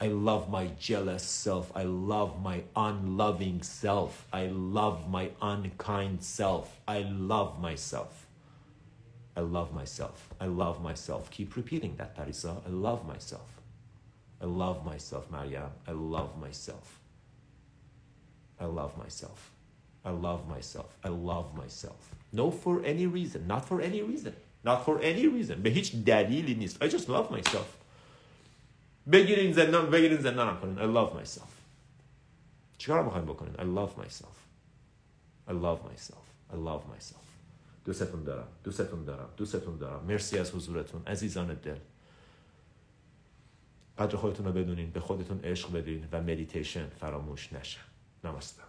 I love my jealous self. I love my unloving self. I love my unkind self. I love myself. I love myself. I love myself. Keep repeating that, Parisa. I love myself. I love myself, Maria. I love myself. I love myself. I love myself. I love myself. No for any reason. Not for any reason. Not for any reason. به هیچ دلیلی نیست. I just love myself. بگیرین زندان بگیرین زندانم کنین I love myself. چیکار می‌خواین بکنین I love myself. I love myself. I love myself. دوستتون دارم. دوستتون دارم. دوستتون دارم. مرسی از حضورتون. عزیزان دل. قدر خودتون رو بدونین. به خودتون عشق بدین و مدیتیشن فراموش نشه. نمسته.